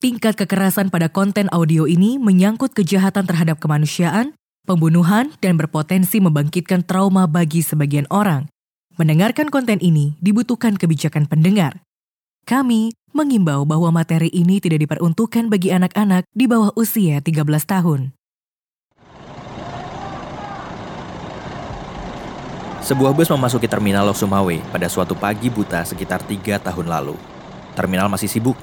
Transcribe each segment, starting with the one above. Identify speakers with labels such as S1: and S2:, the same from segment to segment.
S1: tingkat kekerasan pada konten audio ini menyangkut kejahatan terhadap kemanusiaan, pembunuhan, dan berpotensi membangkitkan trauma bagi sebagian orang. Mendengarkan konten ini dibutuhkan kebijakan pendengar. Kami mengimbau bahwa materi ini tidak diperuntukkan bagi anak-anak di bawah usia 13 tahun.
S2: Sebuah bus memasuki terminal Lok Sumawe pada suatu pagi buta sekitar tiga tahun lalu. Terminal masih sibuk,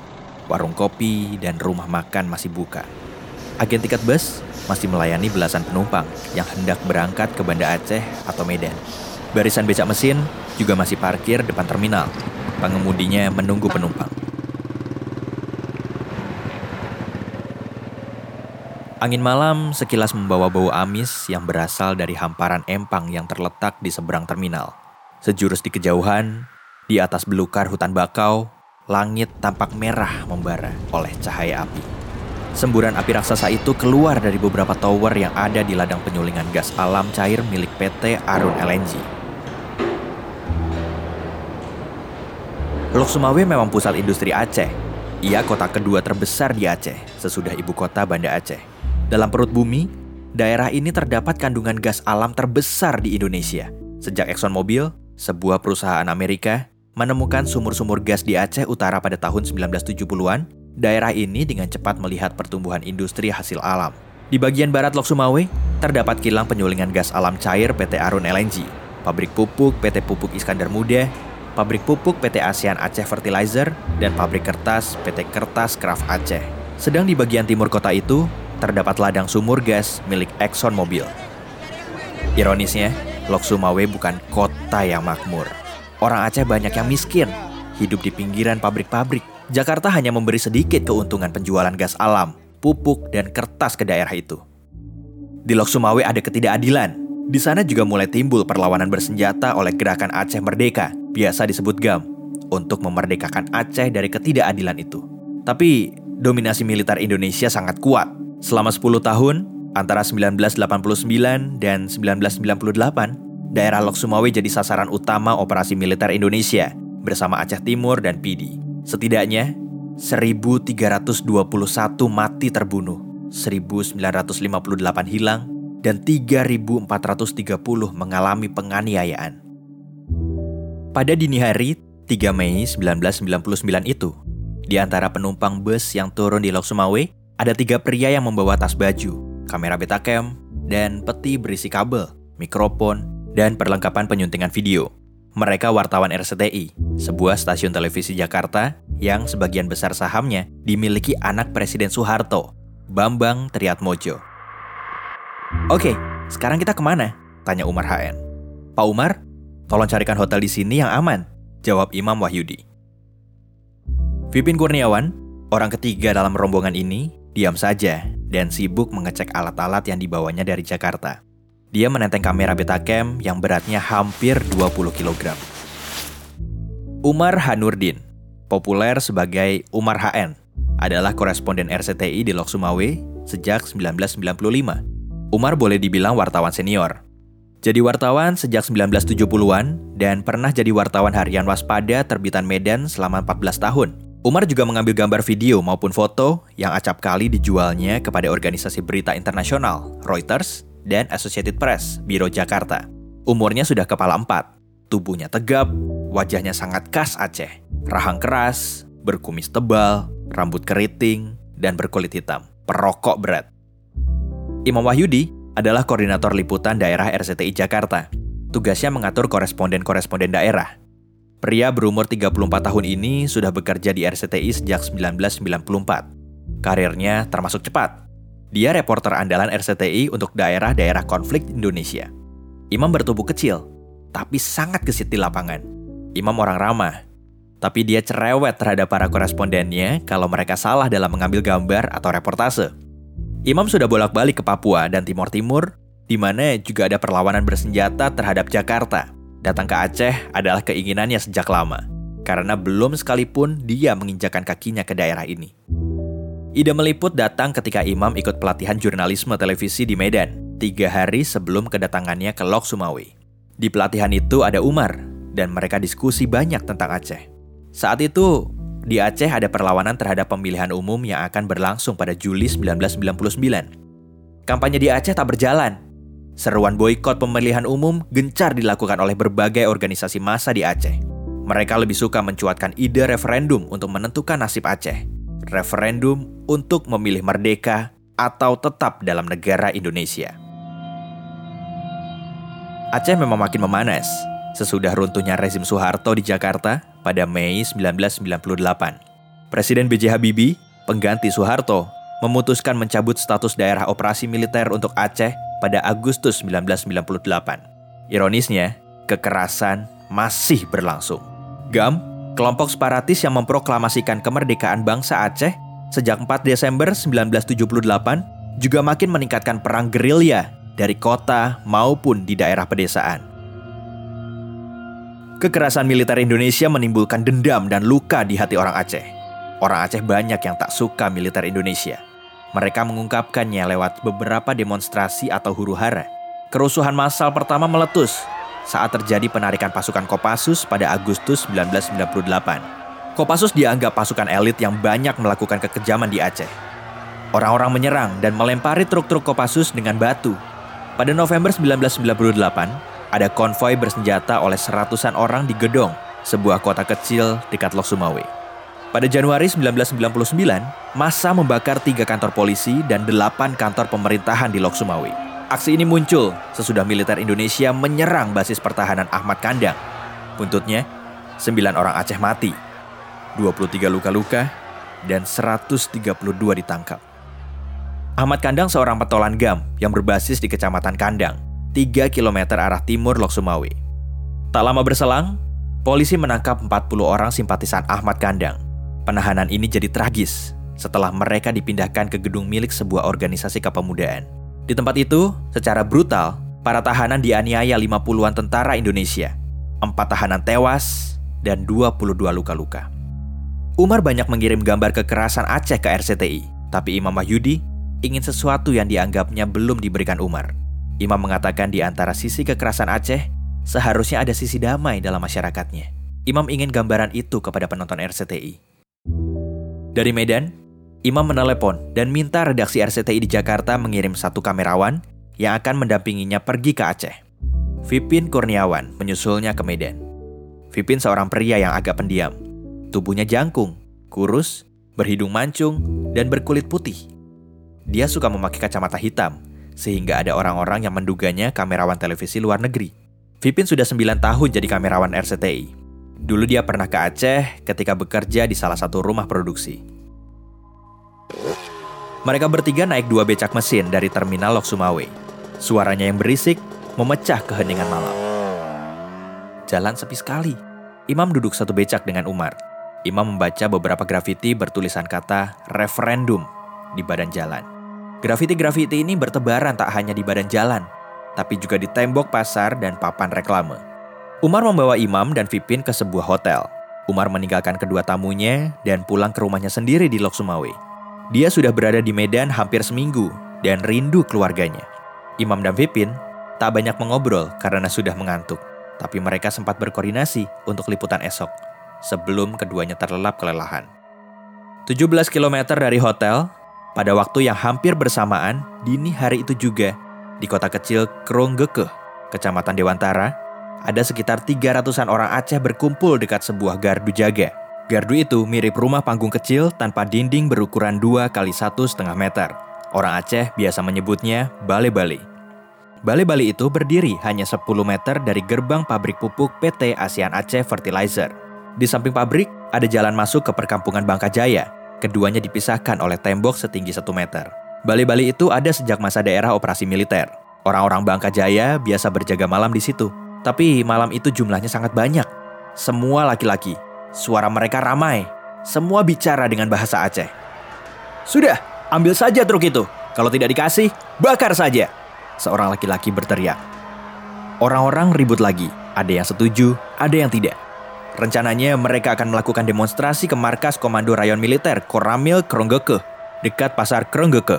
S2: warung kopi dan rumah makan masih buka. Agen tiket bus masih melayani belasan penumpang yang hendak berangkat ke Banda Aceh atau Medan. Barisan becak mesin juga masih parkir depan terminal. Pengemudinya menunggu penumpang. Angin malam sekilas membawa bau amis yang berasal dari hamparan empang yang terletak di seberang terminal. Sejurus di kejauhan, di atas belukar hutan bakau, langit tampak merah membara oleh cahaya api. Semburan api raksasa itu keluar dari beberapa tower yang ada di ladang penyulingan gas alam cair milik PT Arun LNG. Lok Sumawe memang pusat industri Aceh. Ia kota kedua terbesar di Aceh, sesudah ibu kota Banda Aceh. Dalam perut bumi, daerah ini terdapat kandungan gas alam terbesar di Indonesia. Sejak ExxonMobil, sebuah perusahaan Amerika, menemukan sumur-sumur gas di Aceh Utara pada tahun 1970-an, daerah ini dengan cepat melihat pertumbuhan industri hasil alam. Di bagian barat Lok Sumawe, terdapat kilang penyulingan gas alam cair PT Arun LNG, pabrik pupuk PT Pupuk Iskandar Muda, pabrik pupuk PT ASEAN Aceh Fertilizer, dan pabrik kertas PT Kertas Kraft Aceh. Sedang di bagian timur kota itu, terdapat ladang sumur gas milik Exxon Mobil. Ironisnya, Lok Sumawe bukan kota yang makmur. Orang Aceh banyak yang miskin, hidup di pinggiran pabrik-pabrik. Jakarta hanya memberi sedikit keuntungan penjualan gas alam, pupuk, dan kertas ke daerah itu. Di Lok Sumawe ada ketidakadilan. Di sana juga mulai timbul perlawanan bersenjata oleh Gerakan Aceh Merdeka, biasa disebut GAM, untuk memerdekakan Aceh dari ketidakadilan itu. Tapi dominasi militer Indonesia sangat kuat Selama 10 tahun, antara 1989 dan 1998, daerah Lok Sumawe jadi sasaran utama operasi militer Indonesia bersama Aceh Timur dan Pidi. Setidaknya, 1.321 mati terbunuh, 1.958 hilang, dan 3.430 mengalami penganiayaan. Pada dini hari, 3 Mei 1999 itu, di antara penumpang bus yang turun di Lok Sumawe, ada tiga pria yang membawa tas baju, kamera Betacam, dan peti berisi kabel, mikrofon, dan perlengkapan penyuntingan video. Mereka wartawan RCTI, sebuah stasiun televisi Jakarta yang sebagian besar sahamnya dimiliki anak Presiden Soeharto, Bambang Triatmojo. Oke, sekarang kita ke mana? Tanya Umar HN. Pak Umar, tolong carikan hotel di sini yang aman, jawab Imam Wahyudi. Vipin Kurniawan, orang ketiga dalam rombongan ini, Diam saja dan sibuk mengecek alat-alat yang dibawanya dari Jakarta. Dia menenteng kamera Betacam yang beratnya hampir 20 kg. Umar Hanurdin, populer sebagai Umar HN, adalah koresponden RCTI di Lok Sumawe sejak 1995. Umar boleh dibilang wartawan senior. Jadi wartawan sejak 1970-an dan pernah jadi wartawan harian waspada terbitan Medan selama 14 tahun. Umar juga mengambil gambar video maupun foto yang acap kali dijualnya kepada organisasi berita internasional, Reuters, dan Associated Press, Biro Jakarta. Umurnya sudah kepala empat, tubuhnya tegap, wajahnya sangat khas Aceh, rahang keras, berkumis tebal, rambut keriting, dan berkulit hitam, perokok berat. Imam Wahyudi adalah koordinator liputan daerah RCTI Jakarta. Tugasnya mengatur koresponden-koresponden daerah, Pria berumur 34 tahun ini sudah bekerja di RCTI sejak 1994. Karirnya termasuk cepat. Dia reporter andalan RCTI untuk daerah-daerah konflik Indonesia. Imam bertubuh kecil, tapi sangat gesit di lapangan. Imam orang ramah, tapi dia cerewet terhadap para korespondennya kalau mereka salah dalam mengambil gambar atau reportase. Imam sudah bolak-balik ke Papua dan Timur Timur, di mana juga ada perlawanan bersenjata terhadap Jakarta Datang ke Aceh adalah keinginannya sejak lama, karena belum sekalipun dia menginjakan kakinya ke daerah ini. Ide meliput datang ketika Imam ikut pelatihan jurnalisme televisi di Medan, tiga hari sebelum kedatangannya ke Lok Sumawe. Di pelatihan itu ada Umar, dan mereka diskusi banyak tentang Aceh. Saat itu, di Aceh ada perlawanan terhadap pemilihan umum yang akan berlangsung pada Juli 1999. Kampanye di Aceh tak berjalan. Seruan boykot pemilihan umum gencar dilakukan oleh berbagai organisasi massa di Aceh. Mereka lebih suka mencuatkan ide referendum untuk menentukan nasib Aceh. Referendum untuk memilih merdeka atau tetap dalam negara Indonesia. Aceh memang makin memanas sesudah runtuhnya rezim Soeharto di Jakarta pada Mei 1998. Presiden B.J. Habibie, pengganti Soeharto, memutuskan mencabut status daerah operasi militer untuk Aceh pada Agustus 1998. Ironisnya, kekerasan masih berlangsung. GAM, kelompok separatis yang memproklamasikan kemerdekaan bangsa Aceh sejak 4 Desember 1978, juga makin meningkatkan perang gerilya dari kota maupun di daerah pedesaan. Kekerasan militer Indonesia menimbulkan dendam dan luka di hati orang Aceh. Orang Aceh banyak yang tak suka militer Indonesia. Mereka mengungkapkannya lewat beberapa demonstrasi atau huru-hara. Kerusuhan massal pertama meletus saat terjadi penarikan pasukan Kopassus pada Agustus 1998. Kopassus dianggap pasukan elit yang banyak melakukan kekejaman di Aceh. Orang-orang menyerang dan melempari truk-truk Kopassus dengan batu. Pada November 1998, ada konvoi bersenjata oleh seratusan orang di Gedong, sebuah kota kecil dekat Lok Sumawe. Pada Januari 1999, massa membakar tiga kantor polisi dan delapan kantor pemerintahan di Lok Sumawe. Aksi ini muncul sesudah militer Indonesia menyerang basis pertahanan Ahmad Kandang. Buntutnya, sembilan orang Aceh mati, 23 luka-luka, dan 132 ditangkap. Ahmad Kandang seorang petolan GAM yang berbasis di Kecamatan Kandang. 3 km arah timur Lok Sumawe. Tak lama berselang, polisi menangkap 40 orang simpatisan Ahmad Kandang. Penahanan ini jadi tragis setelah mereka dipindahkan ke gedung milik sebuah organisasi kepemudaan. Di tempat itu, secara brutal, para tahanan dianiaya 50-an tentara Indonesia. Empat tahanan tewas dan 22 luka-luka. Umar banyak mengirim gambar kekerasan Aceh ke RCTI, tapi Imam Wahyudi ingin sesuatu yang dianggapnya belum diberikan Umar. Imam mengatakan di antara sisi kekerasan Aceh, seharusnya ada sisi damai dalam masyarakatnya. Imam ingin gambaran itu kepada penonton RCTI. Dari Medan, Imam menelepon dan minta redaksi RCTI di Jakarta mengirim satu kamerawan yang akan mendampinginya pergi ke Aceh. Vipin Kurniawan menyusulnya ke Medan. Vipin seorang pria yang agak pendiam. Tubuhnya jangkung, kurus, berhidung mancung, dan berkulit putih. Dia suka memakai kacamata hitam sehingga ada orang-orang yang menduganya kamerawan televisi luar negeri. Vipin sudah 9 tahun jadi kamerawan RCTI. Dulu dia pernah ke Aceh ketika bekerja di salah satu rumah produksi. Mereka bertiga naik dua becak mesin dari terminal Lok Sumawe. Suaranya yang berisik memecah keheningan malam. Jalan sepi sekali. Imam duduk satu becak dengan Umar. Imam membaca beberapa grafiti bertulisan kata referendum di badan jalan. Grafiti-grafiti ini bertebaran tak hanya di badan jalan, tapi juga di tembok pasar dan papan reklame. Umar membawa Imam dan Vipin ke sebuah hotel. Umar meninggalkan kedua tamunya dan pulang ke rumahnya sendiri di Lok Sumawe. Dia sudah berada di Medan hampir seminggu dan rindu keluarganya. Imam dan Vipin tak banyak mengobrol karena sudah mengantuk, tapi mereka sempat berkoordinasi untuk liputan esok sebelum keduanya terlelap kelelahan. 17 km dari hotel, pada waktu yang hampir bersamaan, dini hari itu juga, di kota kecil Kronggeke, Kecamatan Dewantara, ada sekitar 300-an orang Aceh berkumpul dekat sebuah gardu jaga. Gardu itu mirip rumah panggung kecil tanpa dinding berukuran 2 kali 1,5 meter. Orang Aceh biasa menyebutnya bale-bale. Bale-bale itu berdiri hanya 10 meter dari gerbang pabrik pupuk PT ASEAN Aceh Fertilizer. Di samping pabrik, ada jalan masuk ke perkampungan Bangka Jaya Keduanya dipisahkan oleh tembok setinggi satu meter. Bali-bali itu ada sejak masa daerah operasi militer. Orang-orang Bangka Jaya biasa berjaga malam di situ. Tapi malam itu jumlahnya sangat banyak. Semua laki-laki. Suara mereka ramai. Semua bicara dengan bahasa Aceh. Sudah, ambil saja truk itu. Kalau tidak dikasih, bakar saja. Seorang laki-laki berteriak. Orang-orang ribut lagi. Ada yang setuju, ada yang tidak. Rencananya mereka akan melakukan demonstrasi ke markas Komando Rayon Militer Koramil Kronggeke dekat pasar Kronggeke.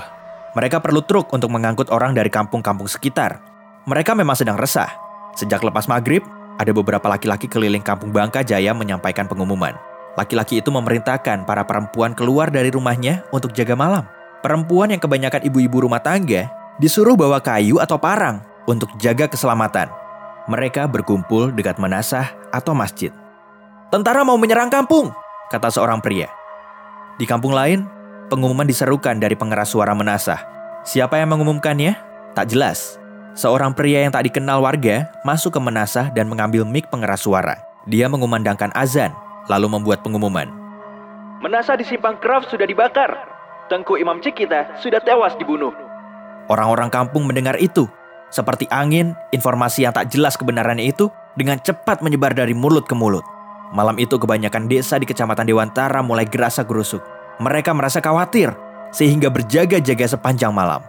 S2: Mereka perlu truk untuk mengangkut orang dari kampung-kampung sekitar. Mereka memang sedang resah. Sejak lepas maghrib, ada beberapa laki-laki keliling kampung Bangka Jaya menyampaikan pengumuman. laki-laki itu memerintahkan para perempuan keluar dari rumahnya untuk jaga malam. Perempuan yang kebanyakan ibu-ibu rumah tangga disuruh bawa kayu atau parang untuk jaga keselamatan. Mereka berkumpul dekat menasah atau masjid. Tentara mau menyerang kampung, kata seorang pria. Di kampung lain, pengumuman diserukan dari pengeras suara menasah. Siapa yang mengumumkannya? Tak jelas. Seorang pria yang tak dikenal warga masuk ke menasah dan mengambil mic pengeras suara. Dia mengumandangkan azan lalu membuat pengumuman.
S3: Menasa di Simpang Kraft sudah dibakar. Tengku Imam Cik kita sudah tewas dibunuh.
S2: Orang-orang kampung mendengar itu. Seperti angin, informasi yang tak jelas kebenarannya itu dengan cepat menyebar dari mulut ke mulut. Malam itu kebanyakan desa di Kecamatan Dewantara mulai gerasa gerusuk. Mereka merasa khawatir, sehingga berjaga-jaga sepanjang malam.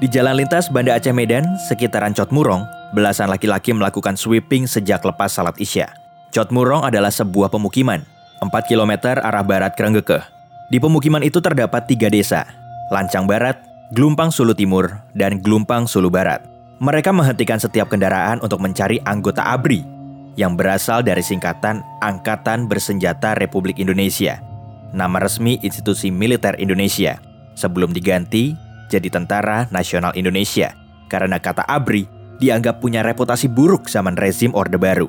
S2: Di jalan lintas Banda Aceh Medan, sekitaran Cotmurong, belasan laki-laki melakukan sweeping sejak lepas salat Isya. Cotmurong adalah sebuah pemukiman, 4 km arah barat Kerenggeke. Di pemukiman itu terdapat tiga desa, Lancang Barat, Gelumpang Sulu Timur, dan Gelumpang Sulu Barat. Mereka menghentikan setiap kendaraan untuk mencari anggota ABRI, yang berasal dari singkatan Angkatan Bersenjata Republik Indonesia, nama resmi institusi militer Indonesia, sebelum diganti jadi Tentara Nasional Indonesia, karena kata ABRI dianggap punya reputasi buruk zaman rezim Orde Baru.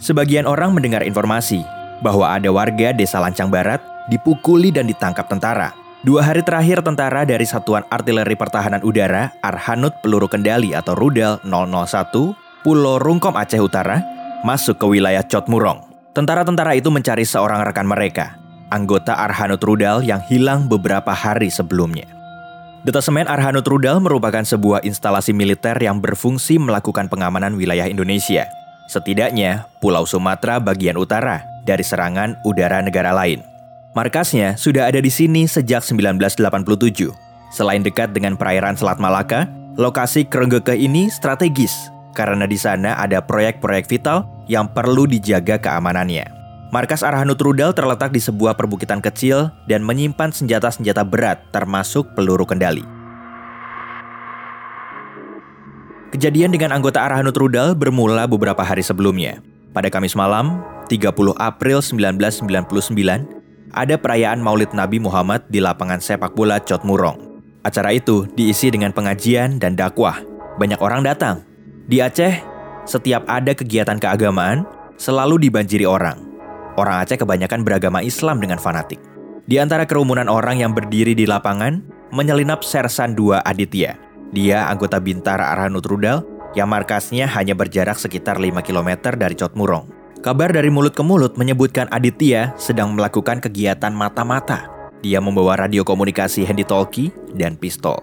S2: Sebagian orang mendengar informasi bahwa ada warga desa Lancang Barat dipukuli dan ditangkap tentara. Dua hari terakhir tentara dari Satuan Artileri Pertahanan Udara Arhanut Peluru Kendali atau Rudal 001 Pulau Rungkom Aceh Utara masuk ke wilayah Cotmurong. Tentara-tentara itu mencari seorang rekan mereka, anggota Arhanut Rudal yang hilang beberapa hari sebelumnya. Detasemen Arhanut Rudal merupakan sebuah instalasi militer yang berfungsi melakukan pengamanan wilayah Indonesia, setidaknya Pulau Sumatera bagian utara dari serangan udara negara lain. Markasnya sudah ada di sini sejak 1987. Selain dekat dengan perairan Selat Malaka, lokasi Kerenggeke ini strategis karena di sana ada proyek-proyek vital yang perlu dijaga keamanannya. Markas Arhanut Rudal terletak di sebuah perbukitan kecil dan menyimpan senjata-senjata berat termasuk peluru kendali. Kejadian dengan anggota Arhanut Rudal bermula beberapa hari sebelumnya. Pada Kamis malam, 30 April 1999, ada perayaan Maulid Nabi Muhammad di lapangan sepak bola Cotmurong. Acara itu diisi dengan pengajian dan dakwah. Banyak orang datang. Di Aceh, setiap ada kegiatan keagamaan, selalu dibanjiri orang. Orang Aceh kebanyakan beragama Islam dengan fanatik. Di antara kerumunan orang yang berdiri di lapangan, menyelinap Sersan 2 Aditya. Dia anggota Bintara Arhanut Rudal yang markasnya hanya berjarak sekitar 5 km dari Cotmurong. Kabar dari mulut ke mulut menyebutkan Aditya sedang melakukan kegiatan mata-mata. Dia membawa radio komunikasi handy talkie dan pistol.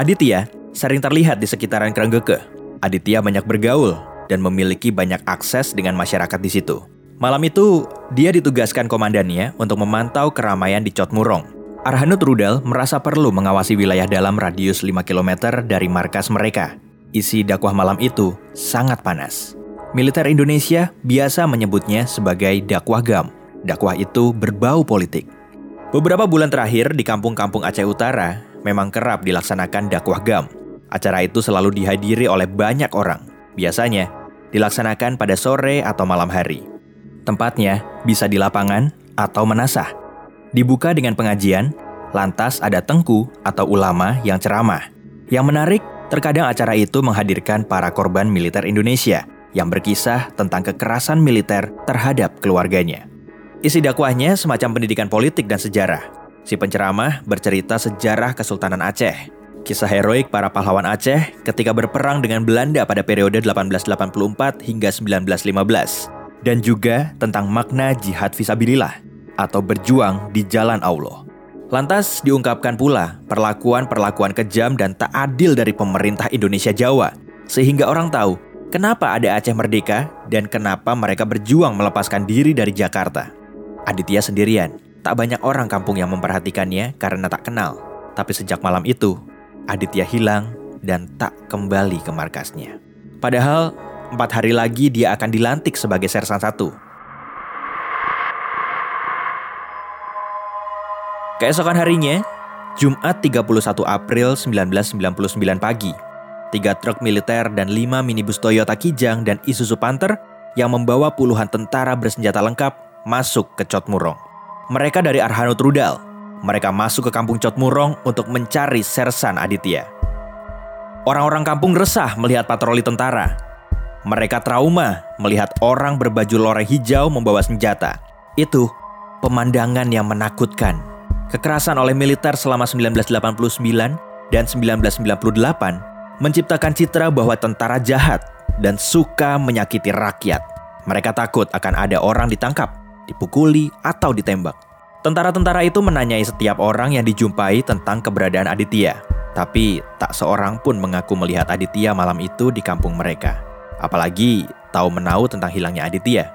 S2: Aditya sering terlihat di sekitaran Kerenggeke. Aditya banyak bergaul dan memiliki banyak akses dengan masyarakat di situ. Malam itu, dia ditugaskan komandannya untuk memantau keramaian di Cotmurong. Arhanut Rudal merasa perlu mengawasi wilayah dalam radius 5 km dari markas mereka. Isi dakwah malam itu sangat panas. Militer Indonesia biasa menyebutnya sebagai dakwah gam. Dakwah itu berbau politik. Beberapa bulan terakhir di kampung-kampung Aceh Utara memang kerap dilaksanakan dakwah gam. Acara itu selalu dihadiri oleh banyak orang. Biasanya dilaksanakan pada sore atau malam hari. Tempatnya bisa di lapangan atau menasah. Dibuka dengan pengajian, lantas ada tengku atau ulama yang ceramah. Yang menarik, terkadang acara itu menghadirkan para korban militer Indonesia yang berkisah tentang kekerasan militer terhadap keluarganya. Isi dakwahnya semacam pendidikan politik dan sejarah. Si penceramah bercerita sejarah Kesultanan Aceh, kisah heroik para pahlawan Aceh ketika berperang dengan Belanda pada periode 1884 hingga 1915 dan juga tentang makna jihad visabilillah atau berjuang di jalan Allah. Lantas diungkapkan pula perlakuan-perlakuan kejam dan tak adil dari pemerintah Indonesia Jawa, sehingga orang tahu kenapa ada Aceh Merdeka dan kenapa mereka berjuang melepaskan diri dari Jakarta. Aditya sendirian, tak banyak orang kampung yang memperhatikannya karena tak kenal. Tapi sejak malam itu, Aditya hilang dan tak kembali ke markasnya. Padahal Empat hari lagi dia akan dilantik sebagai sersan satu. Keesokan harinya, Jumat 31 April 1999 pagi, tiga truk militer dan lima minibus Toyota Kijang dan Isuzu Panther yang membawa puluhan tentara bersenjata lengkap masuk ke Cotmurong. Mereka dari Arhanut Rudal. Mereka masuk ke kampung Cotmurong untuk mencari Sersan Aditya. Orang-orang kampung resah melihat patroli tentara. Mereka trauma melihat orang berbaju loreng hijau membawa senjata. Itu pemandangan yang menakutkan. Kekerasan oleh militer selama 1989 dan 1998 menciptakan citra bahwa tentara jahat dan suka menyakiti rakyat. Mereka takut akan ada orang ditangkap, dipukuli, atau ditembak. Tentara-tentara itu menanyai setiap orang yang dijumpai tentang keberadaan Aditya. Tapi tak seorang pun mengaku melihat Aditya malam itu di kampung mereka. Apalagi tahu menau tentang hilangnya Aditya.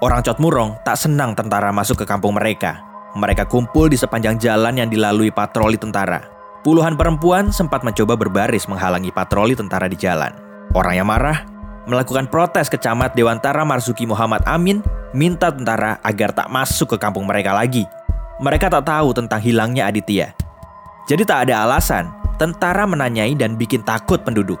S2: Orang Cotmurong tak senang tentara masuk ke kampung mereka. Mereka kumpul di sepanjang jalan yang dilalui patroli tentara. Puluhan perempuan sempat mencoba berbaris menghalangi patroli tentara di jalan. Orang yang marah melakukan protes ke camat Dewantara Marzuki Muhammad Amin minta tentara agar tak masuk ke kampung mereka lagi. Mereka tak tahu tentang hilangnya Aditya. Jadi tak ada alasan Tentara menanyai dan bikin takut penduduk.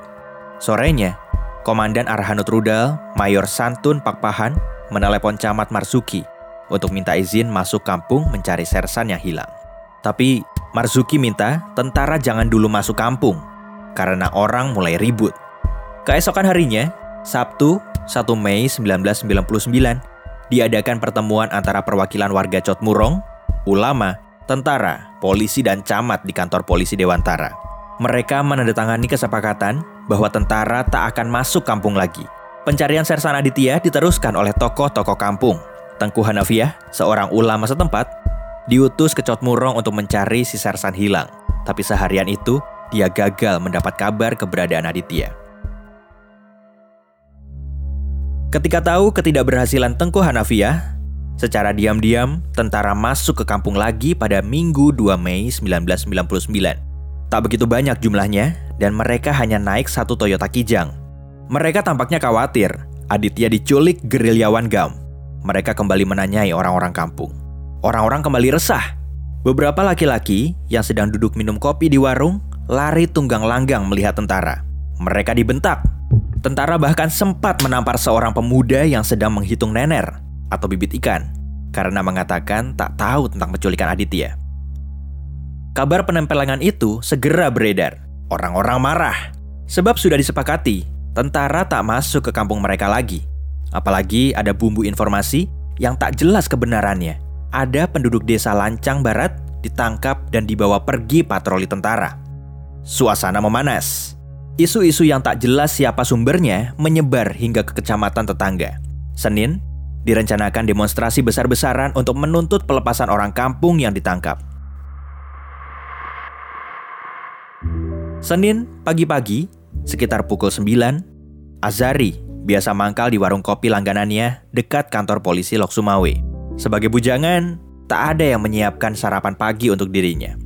S2: Sorenya, Komandan Arhanut Rudal, Mayor Santun Pakpahan, menelepon Camat Marzuki untuk minta izin masuk kampung mencari sersan yang hilang. Tapi Marzuki minta tentara jangan dulu masuk kampung karena orang mulai ribut. Keesokan harinya, Sabtu 1 Mei 1999, diadakan pertemuan antara perwakilan warga Cotmurong, ulama, tentara, polisi, dan camat di kantor polisi Dewantara mereka menandatangani kesepakatan bahwa tentara tak akan masuk kampung lagi. Pencarian Sersan Aditya diteruskan oleh tokoh-tokoh kampung. Tengku Hanafiah, seorang ulama setempat, diutus ke Cotmurong untuk mencari si Sersan hilang. Tapi seharian itu, dia gagal mendapat kabar keberadaan Aditya. Ketika tahu ketidakberhasilan Tengku Hanafiah, secara diam-diam tentara masuk ke kampung lagi pada Minggu 2 Mei 1999 Tak begitu banyak jumlahnya, dan mereka hanya naik satu Toyota Kijang. Mereka tampaknya khawatir Aditya diculik gerilyawan GAM. Mereka kembali menanyai orang-orang kampung. Orang-orang kembali resah. Beberapa laki-laki yang sedang duduk minum kopi di warung lari tunggang langgang melihat tentara. Mereka dibentak. Tentara bahkan sempat menampar seorang pemuda yang sedang menghitung nener atau bibit ikan karena mengatakan tak tahu tentang penculikan Aditya. Kabar penempelangan itu segera beredar. Orang-orang marah. Sebab sudah disepakati, tentara tak masuk ke kampung mereka lagi. Apalagi ada bumbu informasi yang tak jelas kebenarannya. Ada penduduk desa Lancang Barat ditangkap dan dibawa pergi patroli tentara. Suasana memanas. Isu-isu yang tak jelas siapa sumbernya menyebar hingga ke kecamatan tetangga. Senin, direncanakan demonstrasi besar-besaran untuk menuntut pelepasan orang kampung yang ditangkap. Senin pagi-pagi, sekitar pukul 9, Azari biasa mangkal di warung kopi langganannya dekat kantor polisi Lok Sumawe. Sebagai bujangan, tak ada yang menyiapkan sarapan pagi untuk dirinya.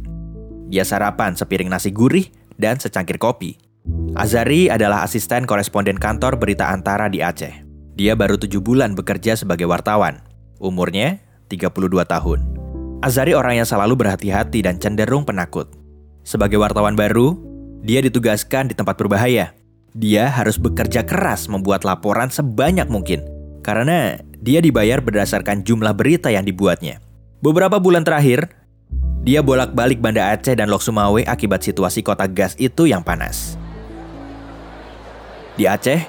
S2: Dia sarapan sepiring nasi gurih dan secangkir kopi. Azari adalah asisten koresponden kantor berita antara di Aceh. Dia baru tujuh bulan bekerja sebagai wartawan. Umurnya 32 tahun. Azari orang yang selalu berhati-hati dan cenderung penakut. Sebagai wartawan baru, dia ditugaskan di tempat berbahaya. Dia harus bekerja keras membuat laporan sebanyak mungkin karena dia dibayar berdasarkan jumlah berita yang dibuatnya. Beberapa bulan terakhir, dia bolak-balik Banda Aceh dan Lok Sumawe akibat situasi kota gas itu yang panas. Di Aceh,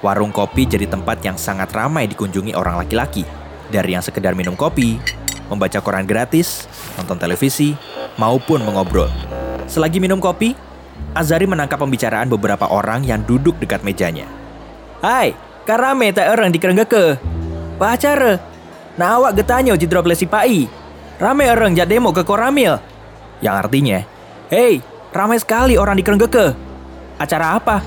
S2: warung kopi jadi tempat yang sangat ramai dikunjungi orang laki-laki. Dari yang sekedar minum kopi, membaca koran gratis, nonton televisi, maupun mengobrol. Selagi minum kopi, Azari menangkap pembicaraan beberapa orang yang duduk dekat mejanya. Hai, karame tak orang di ke? Pak acara? Nah awak di droplesi pai. Rame orang jat demo ke Koramil. Yang artinya, Hei, ramai sekali orang di ke? Acara apa?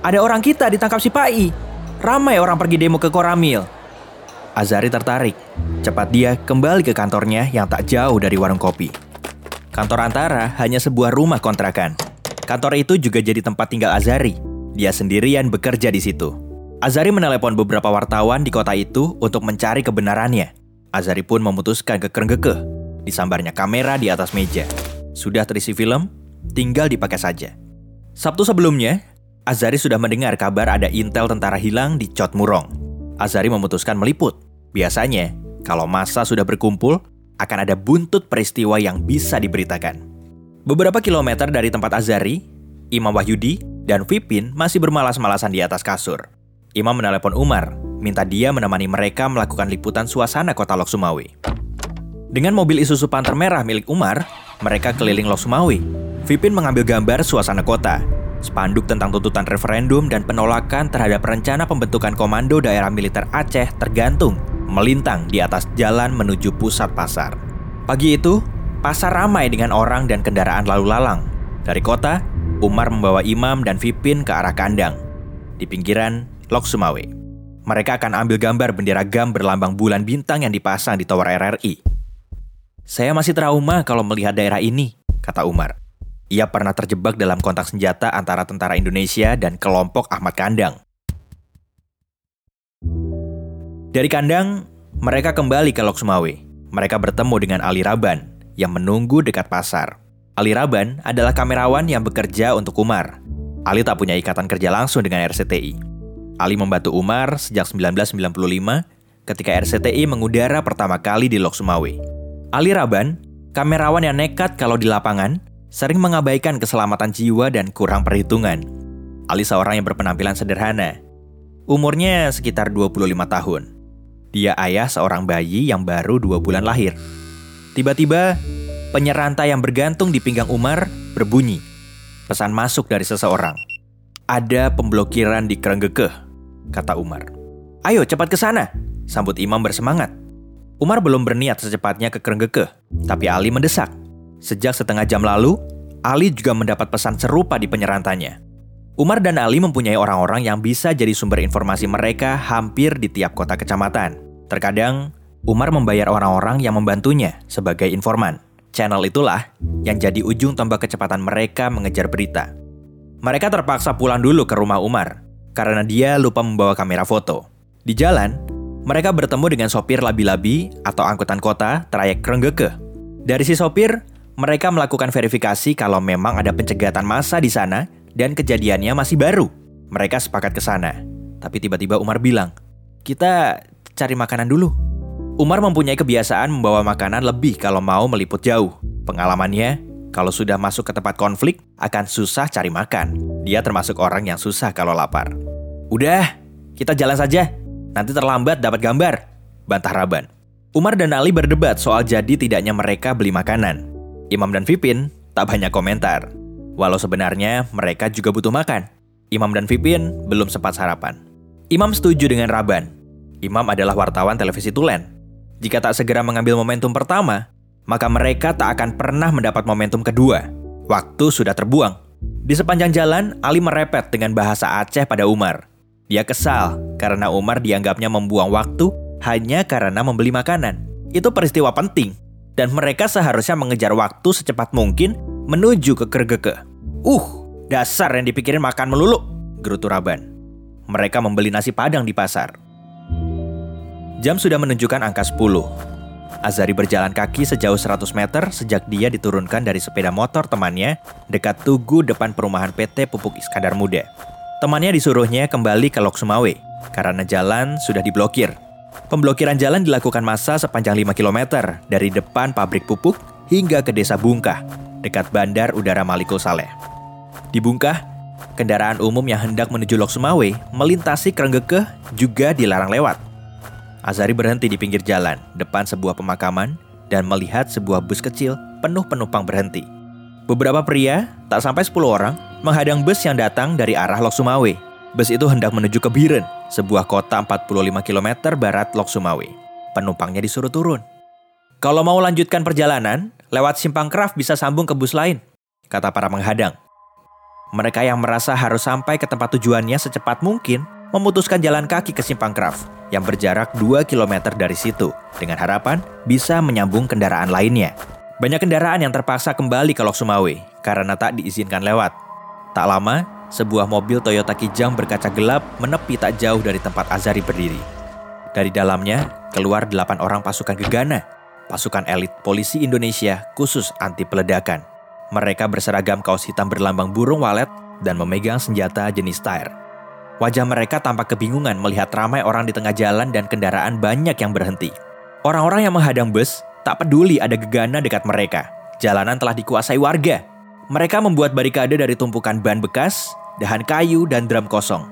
S2: Ada orang kita ditangkap si Pai. Ramai orang pergi demo ke Koramil. Azari tertarik. Cepat dia kembali ke kantornya yang tak jauh dari warung kopi. Kantor Antara hanya sebuah rumah kontrakan. Kantor itu juga jadi tempat tinggal Azari. Dia sendirian bekerja di situ. Azari menelepon beberapa wartawan di kota itu untuk mencari kebenarannya. Azari pun memutuskan ke kerenggekeh. Disambarnya kamera di atas meja. Sudah terisi film, tinggal dipakai saja. Sabtu sebelumnya, Azari sudah mendengar kabar ada intel tentara hilang di Cot Murong. Azari memutuskan meliput. Biasanya, kalau masa sudah berkumpul, akan ada buntut peristiwa yang bisa diberitakan. Beberapa kilometer dari tempat Azari, Imam Wahyudi dan Vipin masih bermalas-malasan di atas kasur. Imam menelepon Umar, minta dia menemani mereka melakukan liputan suasana kota Lok Sumawe. Dengan mobil Isuzu Panther merah milik Umar, mereka keliling Lok Sumawe. Vipin mengambil gambar suasana kota, spanduk tentang tuntutan referendum dan penolakan terhadap rencana pembentukan komando daerah militer Aceh tergantung melintang di atas jalan menuju pusat pasar. Pagi itu, pasar ramai dengan orang dan kendaraan lalu lalang. Dari kota, Umar membawa Imam dan Vipin ke arah kandang. Di pinggiran, Lok Sumawe. Mereka akan ambil gambar bendera GAM berlambang bulan bintang yang dipasang di tower RRI. Saya masih trauma kalau melihat daerah ini, kata Umar. Ia pernah terjebak dalam kontak senjata antara tentara Indonesia dan kelompok Ahmad Kandang. Dari kandang, mereka kembali ke Lok Sumawe. Mereka bertemu dengan Ali Raban yang menunggu dekat pasar. Ali Raban adalah kamerawan yang bekerja untuk Umar. Ali tak punya ikatan kerja langsung dengan RCTI. Ali membantu Umar sejak 1995 ketika RCTI mengudara pertama kali di Lok Sumawe. Ali Raban, kamerawan yang nekat kalau di lapangan, sering mengabaikan keselamatan jiwa dan kurang perhitungan. Ali seorang yang berpenampilan sederhana. Umurnya sekitar 25 tahun. Dia ayah seorang bayi yang baru dua bulan lahir. Tiba-tiba, penyerantai yang bergantung di pinggang Umar berbunyi. Pesan masuk dari seseorang. Ada pemblokiran di Kerenggekeh kata Umar. Ayo cepat ke sana, sambut Imam bersemangat. Umar belum berniat secepatnya ke Kerenggeke, tapi Ali mendesak. Sejak setengah jam lalu, Ali juga mendapat pesan serupa di penyerantanya. Umar dan Ali mempunyai orang-orang yang bisa jadi sumber informasi mereka hampir di tiap kota kecamatan. Terkadang, Umar membayar orang-orang yang membantunya sebagai informan. Channel itulah yang jadi ujung tombak kecepatan mereka mengejar berita. Mereka terpaksa pulang dulu ke rumah Umar karena dia lupa membawa kamera foto. Di jalan, mereka bertemu dengan sopir labi-labi atau angkutan kota trayek Krenggeke. Dari si sopir, mereka melakukan verifikasi kalau memang ada pencegatan massa di sana dan kejadiannya masih baru. Mereka sepakat ke sana. Tapi tiba-tiba Umar bilang, kita cari makanan dulu. Umar mempunyai kebiasaan membawa makanan lebih kalau mau meliput jauh. Pengalamannya, kalau sudah masuk ke tempat konflik, akan susah cari makan. Dia termasuk orang yang susah kalau lapar. Udah, kita jalan saja. Nanti terlambat dapat gambar. Bantah Raban. Umar dan Ali berdebat soal jadi tidaknya mereka beli makanan. Imam dan Vipin tak banyak komentar. Walau sebenarnya mereka juga butuh makan. Imam dan Vipin belum sempat sarapan. Imam setuju dengan Raban. Imam adalah wartawan televisi Tulen. Jika tak segera mengambil momentum pertama, maka mereka tak akan pernah mendapat momentum kedua. Waktu sudah terbuang. Di sepanjang jalan, Ali merepet dengan bahasa Aceh pada Umar. Dia kesal karena Umar dianggapnya membuang waktu hanya karena membeli makanan. Itu peristiwa penting, dan mereka seharusnya mengejar waktu secepat mungkin menuju ke Kergeke. Uh, dasar yang dipikirin makan melulu, gerutu Raban. Mereka membeli nasi padang di pasar. Jam sudah menunjukkan angka 10. Azari berjalan kaki sejauh 100 meter sejak dia diturunkan dari sepeda motor temannya dekat Tugu depan perumahan PT Pupuk Iskandar Muda. Temannya disuruhnya kembali ke Lok Sumawe karena jalan sudah diblokir. Pemblokiran jalan dilakukan masa sepanjang 5 km dari depan pabrik pupuk hingga ke desa Bungkah, dekat Bandar Udara Malikul Saleh. Di Bungkah, kendaraan umum yang hendak menuju Lok Sumawe melintasi Krenggekeh juga dilarang lewat. Azari berhenti di pinggir jalan, depan sebuah pemakaman, dan melihat sebuah bus kecil penuh penumpang berhenti. Beberapa pria, tak sampai 10 orang, menghadang bus yang datang dari arah Lok Sumawe. Bus itu hendak menuju ke Biren, sebuah kota 45 km barat Lok Sumawe. Penumpangnya disuruh turun. Kalau mau lanjutkan perjalanan, lewat Simpang Kraf bisa sambung ke bus lain, kata para menghadang. Mereka yang merasa harus sampai ke tempat tujuannya secepat mungkin memutuskan jalan kaki ke Simpang Kraf yang berjarak 2 km dari situ dengan harapan bisa menyambung kendaraan lainnya. Banyak kendaraan yang terpaksa kembali ke Lok Sumawe karena tak diizinkan lewat. Tak lama, sebuah mobil Toyota Kijang berkaca gelap menepi tak jauh dari tempat Azari berdiri. Dari dalamnya, keluar delapan orang pasukan gegana, pasukan elit polisi Indonesia khusus anti peledakan. Mereka berseragam kaos hitam berlambang burung walet dan memegang senjata jenis tire. Wajah mereka tampak kebingungan melihat ramai orang di tengah jalan dan kendaraan banyak yang berhenti. Orang-orang yang menghadang bus tak peduli ada gegana dekat mereka. Jalanan telah dikuasai warga. Mereka membuat barikade dari tumpukan ban bekas, dahan kayu, dan drum kosong.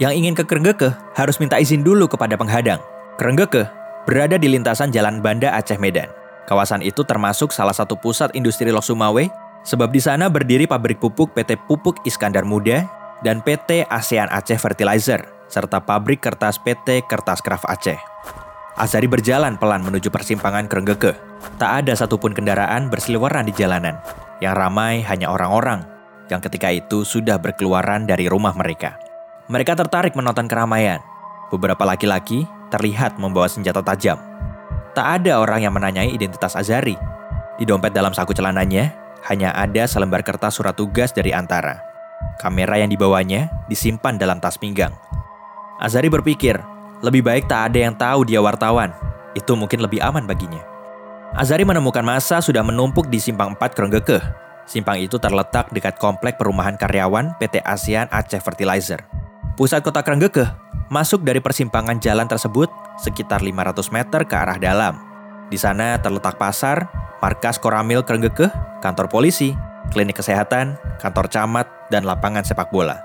S2: Yang ingin ke Kerenggeke harus minta izin dulu kepada penghadang. Kerenggeke berada di lintasan Jalan Banda Aceh Medan. Kawasan itu termasuk salah satu pusat industri Lok Sumawe, sebab di sana berdiri pabrik pupuk PT Pupuk Iskandar Muda dan PT ASEAN Aceh Fertilizer, serta pabrik kertas PT Kertas Kraft Aceh. Azari berjalan pelan menuju persimpangan Kerenggeke. Tak ada satupun kendaraan berseliweran di jalanan. Yang ramai hanya orang-orang yang ketika itu sudah berkeluaran dari rumah mereka. Mereka tertarik menonton keramaian. Beberapa laki-laki terlihat membawa senjata tajam. Tak ada orang yang menanyai identitas Azari. Di dompet dalam saku celananya, hanya ada selembar kertas surat tugas dari Antara. Kamera yang dibawanya disimpan dalam tas pinggang. Azari berpikir lebih baik tak ada yang tahu dia wartawan. Itu mungkin lebih aman baginya. Azari menemukan masa sudah menumpuk di Simpang 4 Kerenggeke. Simpang itu terletak dekat komplek perumahan karyawan PT ASEAN Aceh Fertilizer. Pusat kota Kerenggeke masuk dari persimpangan jalan tersebut sekitar 500 meter ke arah dalam. Di sana terletak pasar, markas Koramil Kerenggeke, kantor polisi, klinik kesehatan, kantor camat, dan lapangan sepak bola.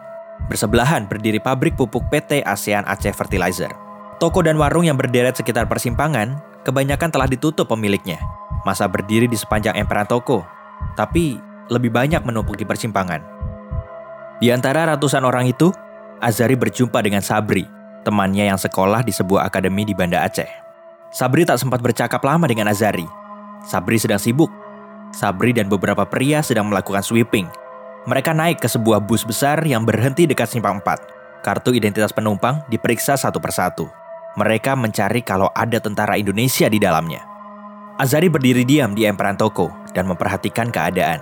S2: Bersebelahan berdiri pabrik pupuk PT ASEAN Aceh Fertilizer. Toko dan warung yang berderet sekitar persimpangan kebanyakan telah ditutup pemiliknya. Masa berdiri di sepanjang emperan toko, tapi lebih banyak menumpuk di persimpangan. Di antara ratusan orang itu, Azari berjumpa dengan Sabri, temannya yang sekolah di sebuah akademi di Banda Aceh. Sabri tak sempat bercakap lama dengan Azari. Sabri sedang sibuk. Sabri dan beberapa pria sedang melakukan sweeping. Mereka naik ke sebuah bus besar yang berhenti dekat simpang 4. Kartu identitas penumpang diperiksa satu persatu. Mereka mencari kalau ada tentara Indonesia di dalamnya. Azari berdiri diam di emperan toko dan memperhatikan keadaan.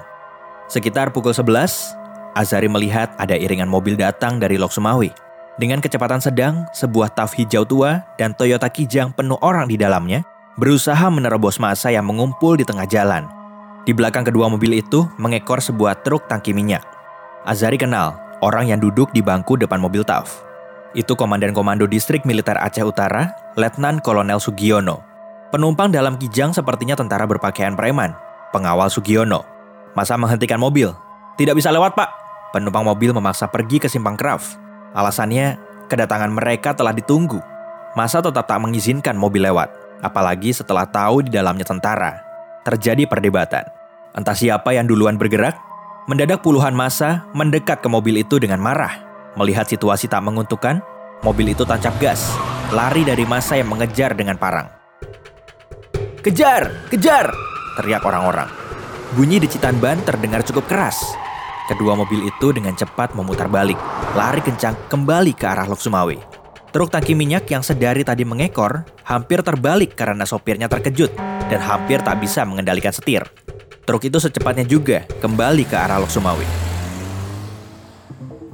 S2: Sekitar pukul 11, Azari melihat ada iringan mobil datang dari Lok Sumawi. Dengan kecepatan sedang, sebuah TAF hijau tua dan Toyota Kijang penuh orang di dalamnya berusaha menerobos masa yang mengumpul di tengah jalan. Di belakang kedua mobil itu mengekor sebuah truk tangki minyak. Azari kenal orang yang duduk di bangku depan mobil TAF. Itu Komandan Komando Distrik Militer Aceh Utara, Letnan Kolonel Sugiono. Penumpang dalam kijang sepertinya tentara berpakaian preman, pengawal Sugiono. Masa menghentikan mobil. Tidak bisa lewat, Pak. Penumpang mobil memaksa pergi ke simpang Kraft. Alasannya, kedatangan mereka telah ditunggu. Masa tetap tak mengizinkan mobil lewat, apalagi setelah tahu di dalamnya tentara. Terjadi perdebatan. Entah siapa yang duluan bergerak, mendadak puluhan masa mendekat ke mobil itu dengan marah. Melihat situasi tak menguntungkan, mobil itu tancap gas, lari dari masa yang mengejar dengan parang. Kejar! Kejar! Teriak orang-orang. Bunyi decitan ban terdengar cukup keras. Kedua mobil itu dengan cepat memutar balik, lari kencang kembali ke arah Lok Sumawe. Truk tangki minyak yang sedari tadi mengekor hampir terbalik karena sopirnya terkejut dan hampir tak bisa mengendalikan setir. Truk itu secepatnya juga kembali ke arah Lok Sumawe.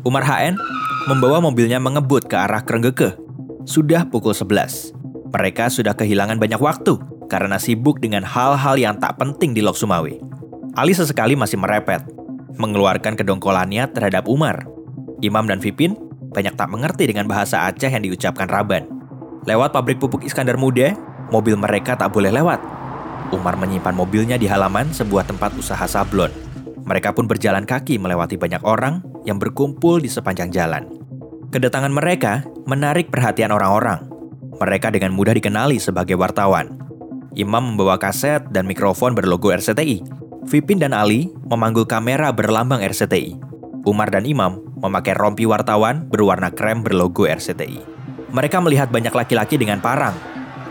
S2: Umar HN membawa mobilnya mengebut ke arah Krenggeke. Sudah pukul 11. Mereka sudah kehilangan banyak waktu karena sibuk dengan hal-hal yang tak penting di Lok Sumawe. Ali sesekali masih merepet, mengeluarkan kedongkolannya terhadap Umar. Imam dan Vipin banyak tak mengerti dengan bahasa Aceh yang diucapkan Raban. Lewat pabrik pupuk Iskandar Muda, mobil mereka tak boleh lewat. Umar menyimpan mobilnya di halaman sebuah tempat usaha sablon. Mereka pun berjalan kaki melewati banyak orang yang berkumpul di sepanjang jalan. Kedatangan mereka menarik perhatian orang-orang. Mereka dengan mudah dikenali sebagai wartawan. Imam membawa kaset dan mikrofon berlogo RCTI. Vipin dan Ali memanggul kamera berlambang RCTI. Umar dan Imam memakai rompi wartawan berwarna krem berlogo RCTI. Mereka melihat banyak laki-laki dengan parang,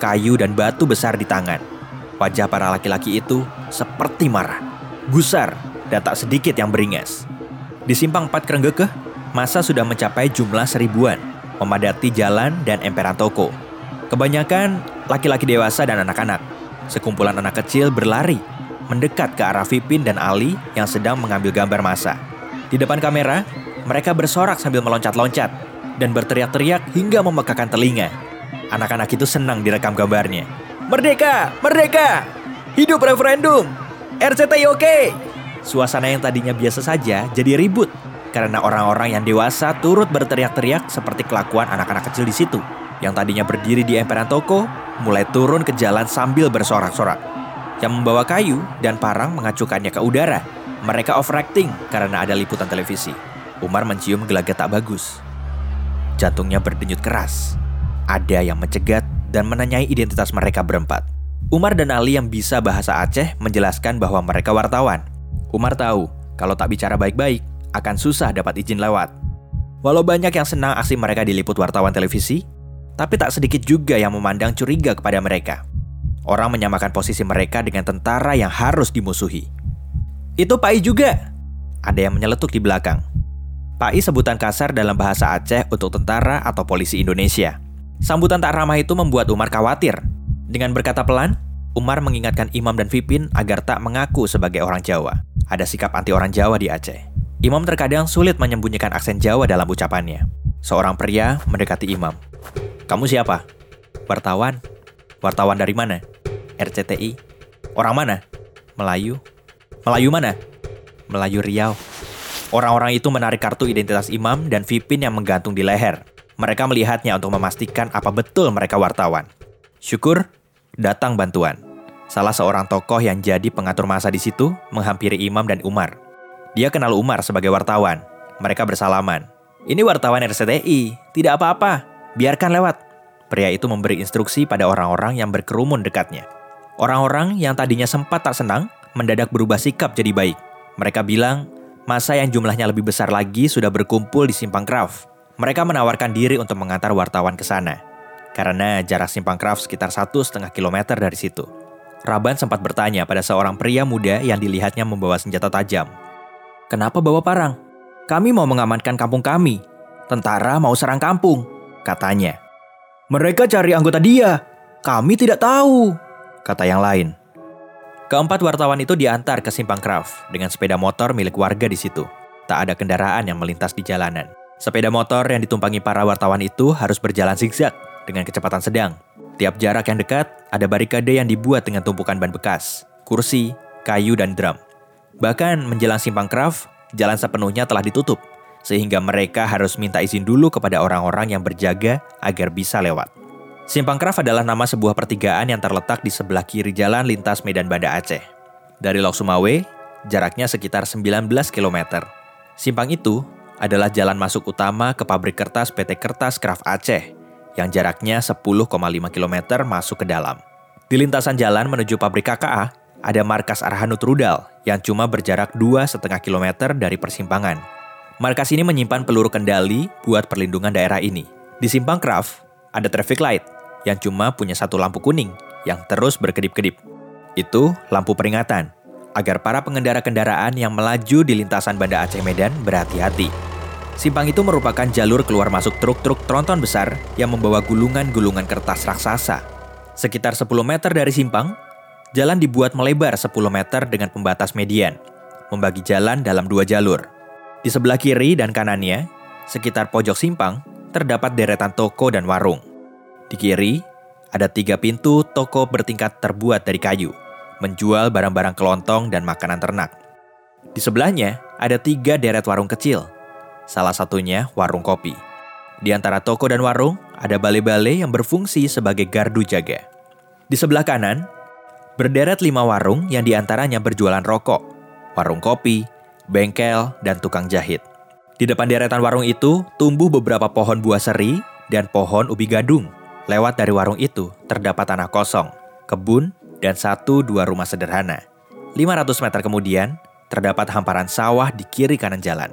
S2: kayu dan batu besar di tangan. Wajah para laki-laki itu seperti marah, gusar, dan tak sedikit yang beringas. Di simpang 4 Krenggeke, masa sudah mencapai jumlah seribuan, memadati jalan dan emperan toko. Kebanyakan laki-laki dewasa dan anak-anak. Sekumpulan anak kecil berlari, mendekat ke arah Vipin dan Ali yang sedang mengambil gambar masa. Di depan kamera, mereka bersorak sambil meloncat-loncat dan berteriak-teriak hingga memekakan telinga. Anak-anak itu senang direkam gambarnya. Merdeka! Merdeka! Hidup referendum! RCTI oke! Suasana yang tadinya biasa saja jadi ribut. karena orang-orang yang dewasa turut berteriak-teriak seperti kelakuan anak-anak kecil di situ. Yang tadinya berdiri di emperan toko, mulai turun ke jalan sambil bersorak-sorak. Yang membawa kayu dan parang mengacukannya ke udara. Mereka overacting karena ada liputan televisi. Umar mencium gelagat tak bagus. Jantungnya berdenyut keras. Ada yang mencegat dan menanyai identitas mereka berempat. Umar dan Ali yang bisa bahasa Aceh menjelaskan bahwa mereka wartawan. Umar tahu kalau tak bicara baik-baik, akan susah dapat izin lewat. Walau banyak yang senang aksi mereka diliput wartawan televisi, tapi tak sedikit juga yang memandang curiga kepada mereka. Orang menyamakan posisi mereka dengan tentara yang harus dimusuhi. Itu Pai juga. Ada yang menyeletuk di belakang. Pai sebutan kasar dalam bahasa Aceh untuk tentara atau polisi Indonesia. Sambutan tak ramah itu membuat Umar khawatir. Dengan berkata pelan, Umar mengingatkan Imam dan Vipin agar tak mengaku sebagai orang Jawa. Ada sikap anti orang Jawa di Aceh. Imam terkadang sulit menyembunyikan aksen Jawa dalam ucapannya. Seorang pria mendekati Imam. Kamu siapa? Wartawan. Wartawan dari mana? RCTI. Orang mana? Melayu. Melayu mana? Melayu Riau. Orang-orang itu menarik kartu identitas Imam dan Vipin yang menggantung di leher. Mereka melihatnya untuk memastikan apa betul mereka wartawan. Syukur, datang bantuan. Salah seorang tokoh yang jadi pengatur masa di situ menghampiri Imam dan Umar. Dia kenal Umar sebagai wartawan. Mereka bersalaman. Ini wartawan RCTI, tidak apa-apa, biarkan lewat. Pria itu memberi instruksi pada orang-orang yang berkerumun dekatnya. Orang-orang yang tadinya sempat tak senang, mendadak berubah sikap jadi baik. Mereka bilang, masa yang jumlahnya lebih besar lagi sudah berkumpul di Simpang Kraft. Mereka menawarkan diri untuk mengantar wartawan ke sana. Karena jarak Simpang Kraft sekitar satu setengah kilometer dari situ. Raban sempat bertanya pada seorang pria muda yang dilihatnya membawa senjata tajam. Kenapa bawa parang? Kami mau mengamankan kampung kami. Tentara mau serang kampung, katanya. Mereka cari anggota dia. Kami tidak tahu, kata yang lain. Keempat wartawan itu diantar ke Simpang Kraft dengan sepeda motor milik warga di situ. Tak ada kendaraan yang melintas di jalanan. Sepeda motor yang ditumpangi para wartawan itu harus berjalan zigzag dengan kecepatan sedang. Tiap jarak yang dekat, ada barikade yang dibuat dengan tumpukan ban bekas, kursi, kayu, dan drum. Bahkan menjelang simpang Kraft, jalan sepenuhnya telah ditutup, sehingga mereka harus minta izin dulu kepada orang-orang yang berjaga agar bisa lewat. Simpang Kraft adalah nama sebuah pertigaan yang terletak di sebelah kiri jalan lintas Medan Banda Aceh. Dari Lok Sumawe, jaraknya sekitar 19 km. Simpang itu adalah jalan masuk utama ke pabrik kertas PT Kertas Kraft Aceh, yang jaraknya 10,5 km masuk ke dalam. Di lintasan jalan menuju pabrik KKA, ada markas Arhanut Rudal yang cuma berjarak 2,5 km dari persimpangan. Markas ini menyimpan peluru kendali buat perlindungan daerah ini. Di Simpang Kraft, ada traffic light yang cuma punya satu lampu kuning yang terus berkedip-kedip. Itu lampu peringatan agar para pengendara kendaraan yang melaju di lintasan Banda Aceh Medan berhati-hati. Simpang itu merupakan jalur keluar masuk truk-truk tronton besar yang membawa gulungan-gulungan kertas raksasa. Sekitar 10 meter dari simpang, Jalan dibuat melebar 10 meter dengan pembatas median, membagi jalan dalam dua jalur. Di sebelah kiri dan kanannya, sekitar pojok simpang, terdapat deretan toko dan warung. Di kiri, ada tiga pintu toko bertingkat terbuat dari kayu, menjual barang-barang kelontong dan makanan ternak. Di sebelahnya, ada tiga deret warung kecil, salah satunya warung kopi. Di antara toko dan warung, ada bale-bale yang berfungsi sebagai gardu jaga. Di sebelah kanan, Berderet lima warung yang di antaranya berjualan rokok, warung kopi, bengkel, dan tukang jahit. Di depan deretan warung itu tumbuh beberapa pohon buah seri dan pohon ubi gadung. Lewat dari warung itu terdapat tanah kosong, kebun, dan satu dua rumah sederhana. 500 meter kemudian, terdapat hamparan sawah di kiri kanan jalan.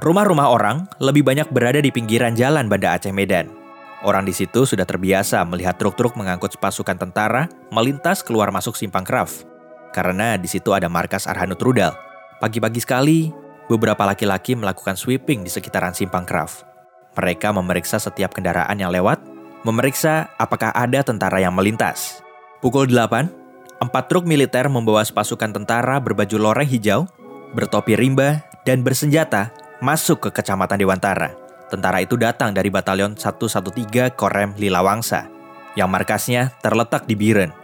S2: Rumah-rumah orang lebih banyak berada di pinggiran jalan Banda Aceh Medan. Orang di situ sudah terbiasa melihat truk-truk mengangkut pasukan tentara melintas keluar masuk simpang Kraft. Karena di situ ada markas Arhanut Rudal. Pagi-pagi sekali, beberapa laki-laki melakukan sweeping di sekitaran simpang Kraft. Mereka memeriksa setiap kendaraan yang lewat, memeriksa apakah ada tentara yang melintas. Pukul 8, empat truk militer membawa pasukan tentara berbaju loreng hijau, bertopi rimba, dan bersenjata masuk ke Kecamatan Dewantara. Tentara itu datang dari Batalion 113 Korem Lilawangsa, yang markasnya terletak di Biren,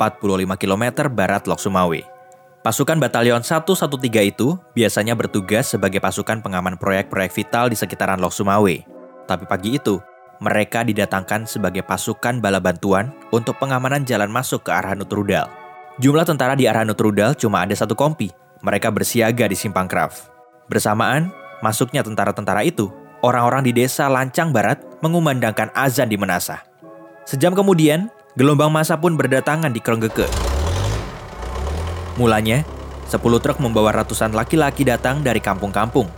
S2: 45 km barat Lok Sumawe. Pasukan Batalion 113 itu biasanya bertugas sebagai pasukan pengaman proyek-proyek vital di sekitaran Lok Sumawe. Tapi pagi itu, mereka didatangkan sebagai pasukan bala bantuan untuk pengamanan jalan masuk ke arah Nutrudal. Jumlah tentara di arah Nutrudal cuma ada satu kompi. Mereka bersiaga di Simpang Kraf. Bersamaan, masuknya tentara-tentara itu, orang-orang di desa Lancang Barat mengumandangkan azan di Menasah. Sejam kemudian, gelombang masa pun berdatangan di Kronggeke. Mulanya, 10 truk membawa ratusan laki-laki datang dari kampung-kampung.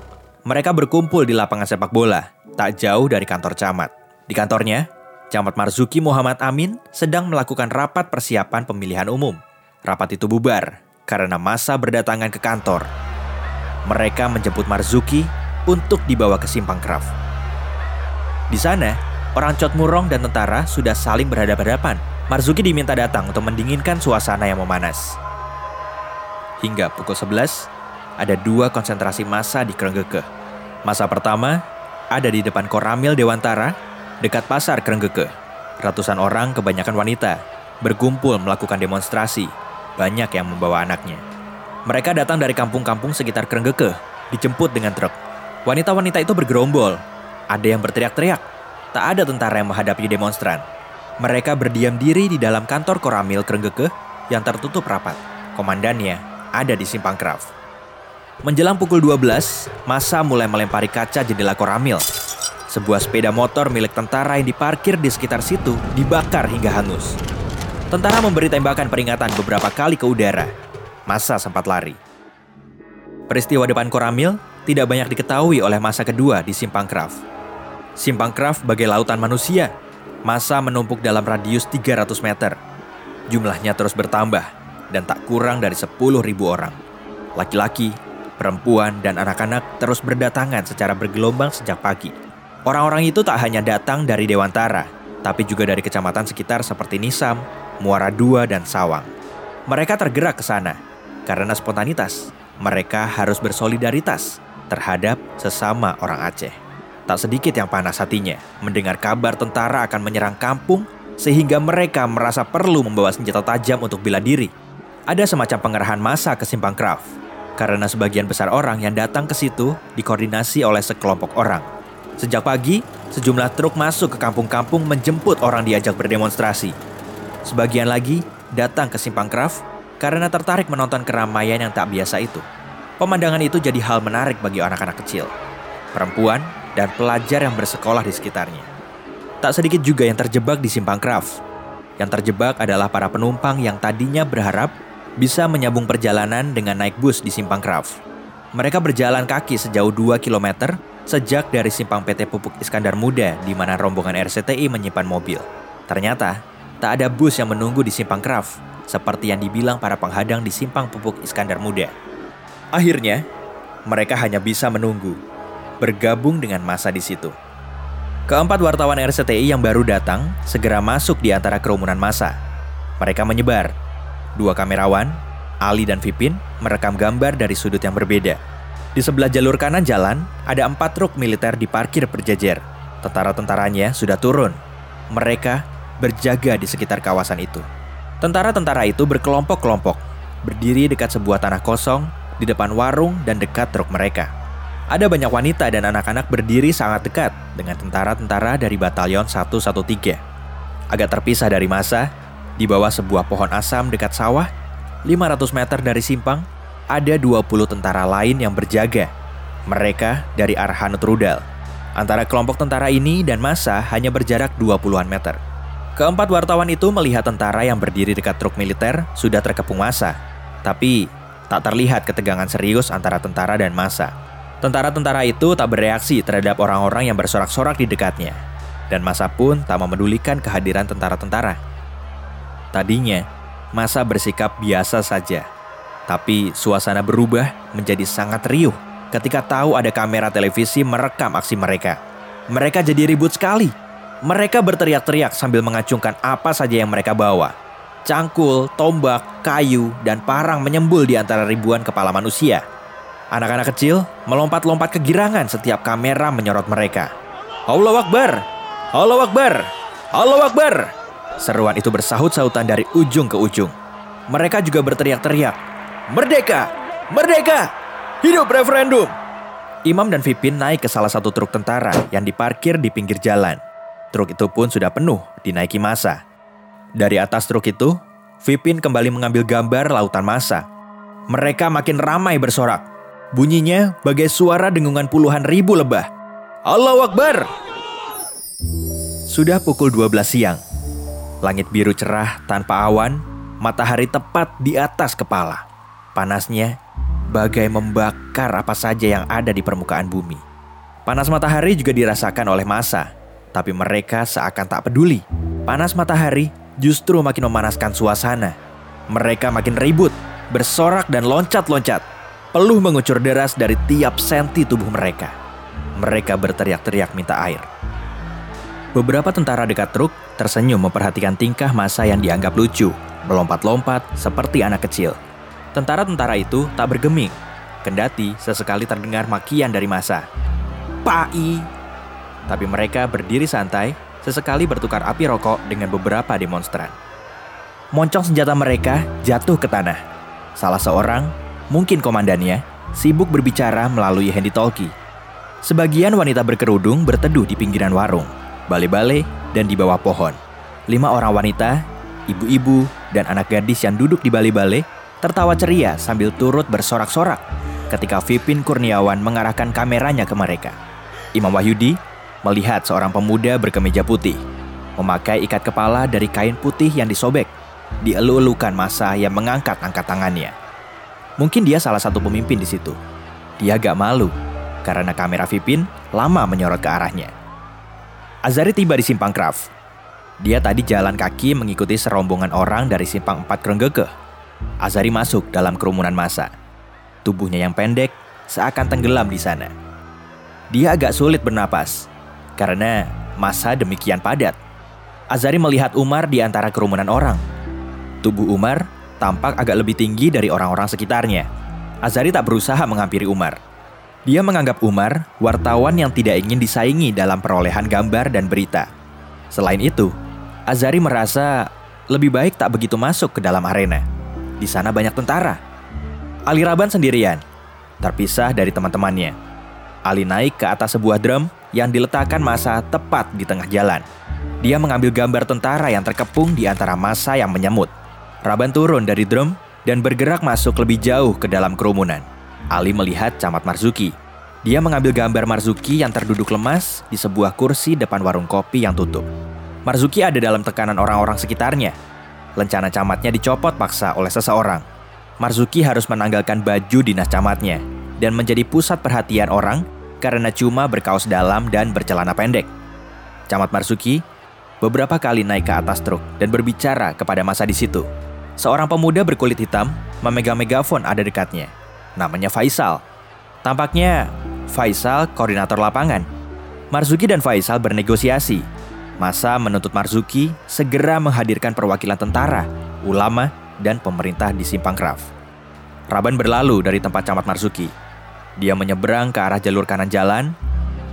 S2: Mereka berkumpul di lapangan sepak bola, tak jauh dari kantor camat. Di kantornya, Camat Marzuki Muhammad Amin sedang melakukan rapat persiapan pemilihan umum. Rapat itu bubar karena masa berdatangan ke kantor. Mereka menjemput Marzuki untuk dibawa ke Simpang Kraf. Di sana, orang Cot Murong dan tentara sudah saling berhadapan-hadapan. Marzuki diminta datang untuk mendinginkan suasana yang memanas. Hingga pukul 11, ada dua konsentrasi massa di Krenggeke. Masa pertama ada di depan Koramil Dewantara, dekat pasar Krenggeke. Ratusan orang, kebanyakan wanita, berkumpul melakukan demonstrasi. Banyak yang membawa anaknya. Mereka datang dari kampung-kampung sekitar Krenggeke, dijemput dengan truk. Wanita-wanita itu bergerombol. Ada yang berteriak-teriak. Tak ada tentara yang menghadapi demonstran. Mereka berdiam diri di dalam kantor Koramil Krenggeke yang tertutup rapat. Komandannya ada di Simpang Kraf. Menjelang pukul 12, masa mulai melempari kaca jendela koramil. Sebuah sepeda motor milik tentara yang diparkir di sekitar situ dibakar hingga hangus. Tentara memberi tembakan peringatan beberapa kali ke udara. Masa sempat lari. Peristiwa depan koramil tidak banyak diketahui oleh masa kedua di Simpang Kraf. Simpang Kraf bagai lautan manusia. Masa menumpuk dalam radius 300 meter. Jumlahnya terus bertambah dan tak kurang dari 10.000 orang. Laki-laki, perempuan, dan anak-anak terus berdatangan secara bergelombang sejak pagi. Orang-orang itu tak hanya datang dari Dewantara, tapi juga dari kecamatan sekitar seperti Nisam, Muara II, dan Sawang. Mereka tergerak ke sana karena spontanitas. Mereka harus bersolidaritas terhadap sesama orang Aceh. Tak sedikit yang panas hatinya mendengar kabar tentara akan menyerang kampung sehingga mereka merasa perlu membawa senjata tajam untuk bela diri ada semacam pengerahan massa ke Simpang Kraf, karena sebagian besar orang yang datang ke situ dikoordinasi oleh sekelompok orang. Sejak pagi, sejumlah truk masuk ke kampung-kampung menjemput orang diajak berdemonstrasi. Sebagian lagi datang ke Simpang Kraf karena tertarik menonton keramaian yang tak biasa itu. Pemandangan itu jadi hal menarik bagi anak-anak kecil, perempuan, dan pelajar yang bersekolah di sekitarnya. Tak sedikit juga yang terjebak di Simpang Kraf. Yang terjebak adalah para penumpang yang tadinya berharap bisa menyambung perjalanan dengan naik bus di Simpang Kraf. Mereka berjalan kaki sejauh 2 km sejak dari Simpang PT Pupuk Iskandar Muda di mana rombongan RCTI menyimpan mobil. Ternyata, tak ada bus yang menunggu di Simpang Kraf, seperti yang dibilang para penghadang di Simpang Pupuk Iskandar Muda. Akhirnya, mereka hanya bisa menunggu, bergabung dengan masa di situ. Keempat wartawan RCTI yang baru datang segera masuk di antara kerumunan masa. Mereka menyebar, Dua kamerawan, Ali dan Vipin, merekam gambar dari sudut yang berbeda. Di sebelah jalur kanan jalan, ada empat truk militer diparkir berjejer. Tentara-tentaranya sudah turun. Mereka berjaga di sekitar kawasan itu. Tentara-tentara itu berkelompok-kelompok, berdiri dekat sebuah tanah kosong di depan warung dan dekat truk mereka. Ada banyak wanita dan anak-anak berdiri sangat dekat dengan tentara-tentara dari Batalion 113. Agak terpisah dari masa, di bawah sebuah pohon asam dekat sawah, 500 meter dari simpang, ada 20 tentara lain yang berjaga. Mereka dari arah Hanut Rudal. Antara kelompok tentara ini dan masa hanya berjarak 20-an meter. Keempat wartawan itu melihat tentara yang berdiri dekat truk militer sudah terkepung masa. Tapi tak terlihat ketegangan serius antara tentara dan masa. Tentara-tentara itu tak bereaksi terhadap orang-orang yang bersorak-sorak di dekatnya. Dan masa pun tak memedulikan kehadiran tentara-tentara. Tadinya, masa bersikap biasa saja. Tapi suasana berubah menjadi sangat riuh ketika tahu ada kamera televisi merekam aksi mereka. Mereka jadi ribut sekali. Mereka berteriak-teriak sambil mengacungkan apa saja yang mereka bawa. Cangkul, tombak, kayu, dan parang menyembul di antara ribuan kepala manusia. Anak-anak kecil melompat-lompat kegirangan setiap kamera menyorot mereka. Allah Akbar! Allah Akbar! Allah Akbar! Seruan itu bersahut-sahutan dari ujung ke ujung. Mereka juga berteriak-teriak. Merdeka! Merdeka! Hidup referendum! Imam dan Vipin naik ke salah satu truk tentara yang diparkir di pinggir jalan. Truk itu pun sudah penuh dinaiki masa. Dari atas truk itu, Vipin kembali mengambil gambar lautan masa. Mereka makin ramai bersorak. Bunyinya bagai suara dengungan puluhan ribu lebah. Allahu Akbar! Sudah pukul 12 siang. Langit biru cerah tanpa awan, matahari tepat di atas kepala. Panasnya bagai membakar apa saja yang ada di permukaan bumi. Panas matahari juga dirasakan oleh masa, tapi mereka seakan tak peduli. Panas matahari justru makin memanaskan suasana. Mereka makin ribut, bersorak dan loncat-loncat. Peluh mengucur deras dari tiap senti tubuh mereka. Mereka berteriak-teriak minta air. Beberapa tentara dekat truk tersenyum memperhatikan tingkah masa yang dianggap lucu, melompat-lompat seperti anak kecil. Tentara-tentara itu tak bergeming, kendati sesekali terdengar makian dari masa. Pai! Tapi mereka berdiri santai, sesekali bertukar api rokok dengan beberapa demonstran. Moncong senjata mereka jatuh ke tanah. Salah seorang, mungkin komandannya, sibuk berbicara melalui handy talkie. Sebagian wanita berkerudung berteduh di pinggiran warung, bale-bale, dan di bawah pohon. Lima orang wanita, ibu-ibu, dan anak gadis yang duduk di bale-bale tertawa ceria sambil turut bersorak-sorak ketika Vipin Kurniawan mengarahkan kameranya ke mereka. Imam Wahyudi melihat seorang pemuda berkemeja putih, memakai ikat kepala dari kain putih yang disobek, dielu-elukan masa yang mengangkat angkat tangannya. Mungkin dia salah satu pemimpin di situ. Dia gak malu, karena kamera Vipin lama menyorot ke arahnya. Azari tiba di Simpang Kraf. Dia tadi jalan kaki mengikuti serombongan orang dari Simpang 4 Krenggeke Azari masuk dalam kerumunan massa. Tubuhnya yang pendek seakan tenggelam di sana. Dia agak sulit bernapas karena masa demikian padat. Azari melihat Umar di antara kerumunan orang. Tubuh Umar tampak agak lebih tinggi dari orang-orang sekitarnya. Azari tak berusaha menghampiri Umar. Dia menganggap Umar wartawan yang tidak ingin disaingi dalam perolehan gambar dan berita. Selain itu, Azari merasa lebih baik tak begitu masuk ke dalam arena. Di sana banyak tentara. Ali Raban sendirian, terpisah dari teman-temannya. Ali naik ke atas sebuah drum yang diletakkan masa tepat di tengah jalan. Dia mengambil gambar tentara yang terkepung di antara masa yang menyemut. Raban turun dari drum dan bergerak masuk lebih jauh ke dalam kerumunan. Ali melihat Camat Marzuki. Dia mengambil gambar Marzuki yang terduduk lemas di sebuah kursi depan warung kopi yang tutup. Marzuki ada dalam tekanan orang-orang sekitarnya Lencana camatnya dicopot paksa oleh seseorang. Marzuki harus menanggalkan baju dinas camatnya dan menjadi pusat perhatian orang karena cuma berkaos dalam dan bercelana pendek. Camat Marzuki beberapa kali naik ke atas truk dan berbicara kepada masa di situ. Seorang pemuda berkulit hitam memegang megafon ada dekatnya. Namanya Faisal. Tampaknya Faisal koordinator lapangan. Marzuki dan Faisal bernegosiasi Masa menuntut Marzuki segera menghadirkan perwakilan tentara, ulama, dan pemerintah di Simpang Kraf. Raban berlalu dari tempat camat Marzuki. Dia menyeberang ke arah jalur kanan jalan,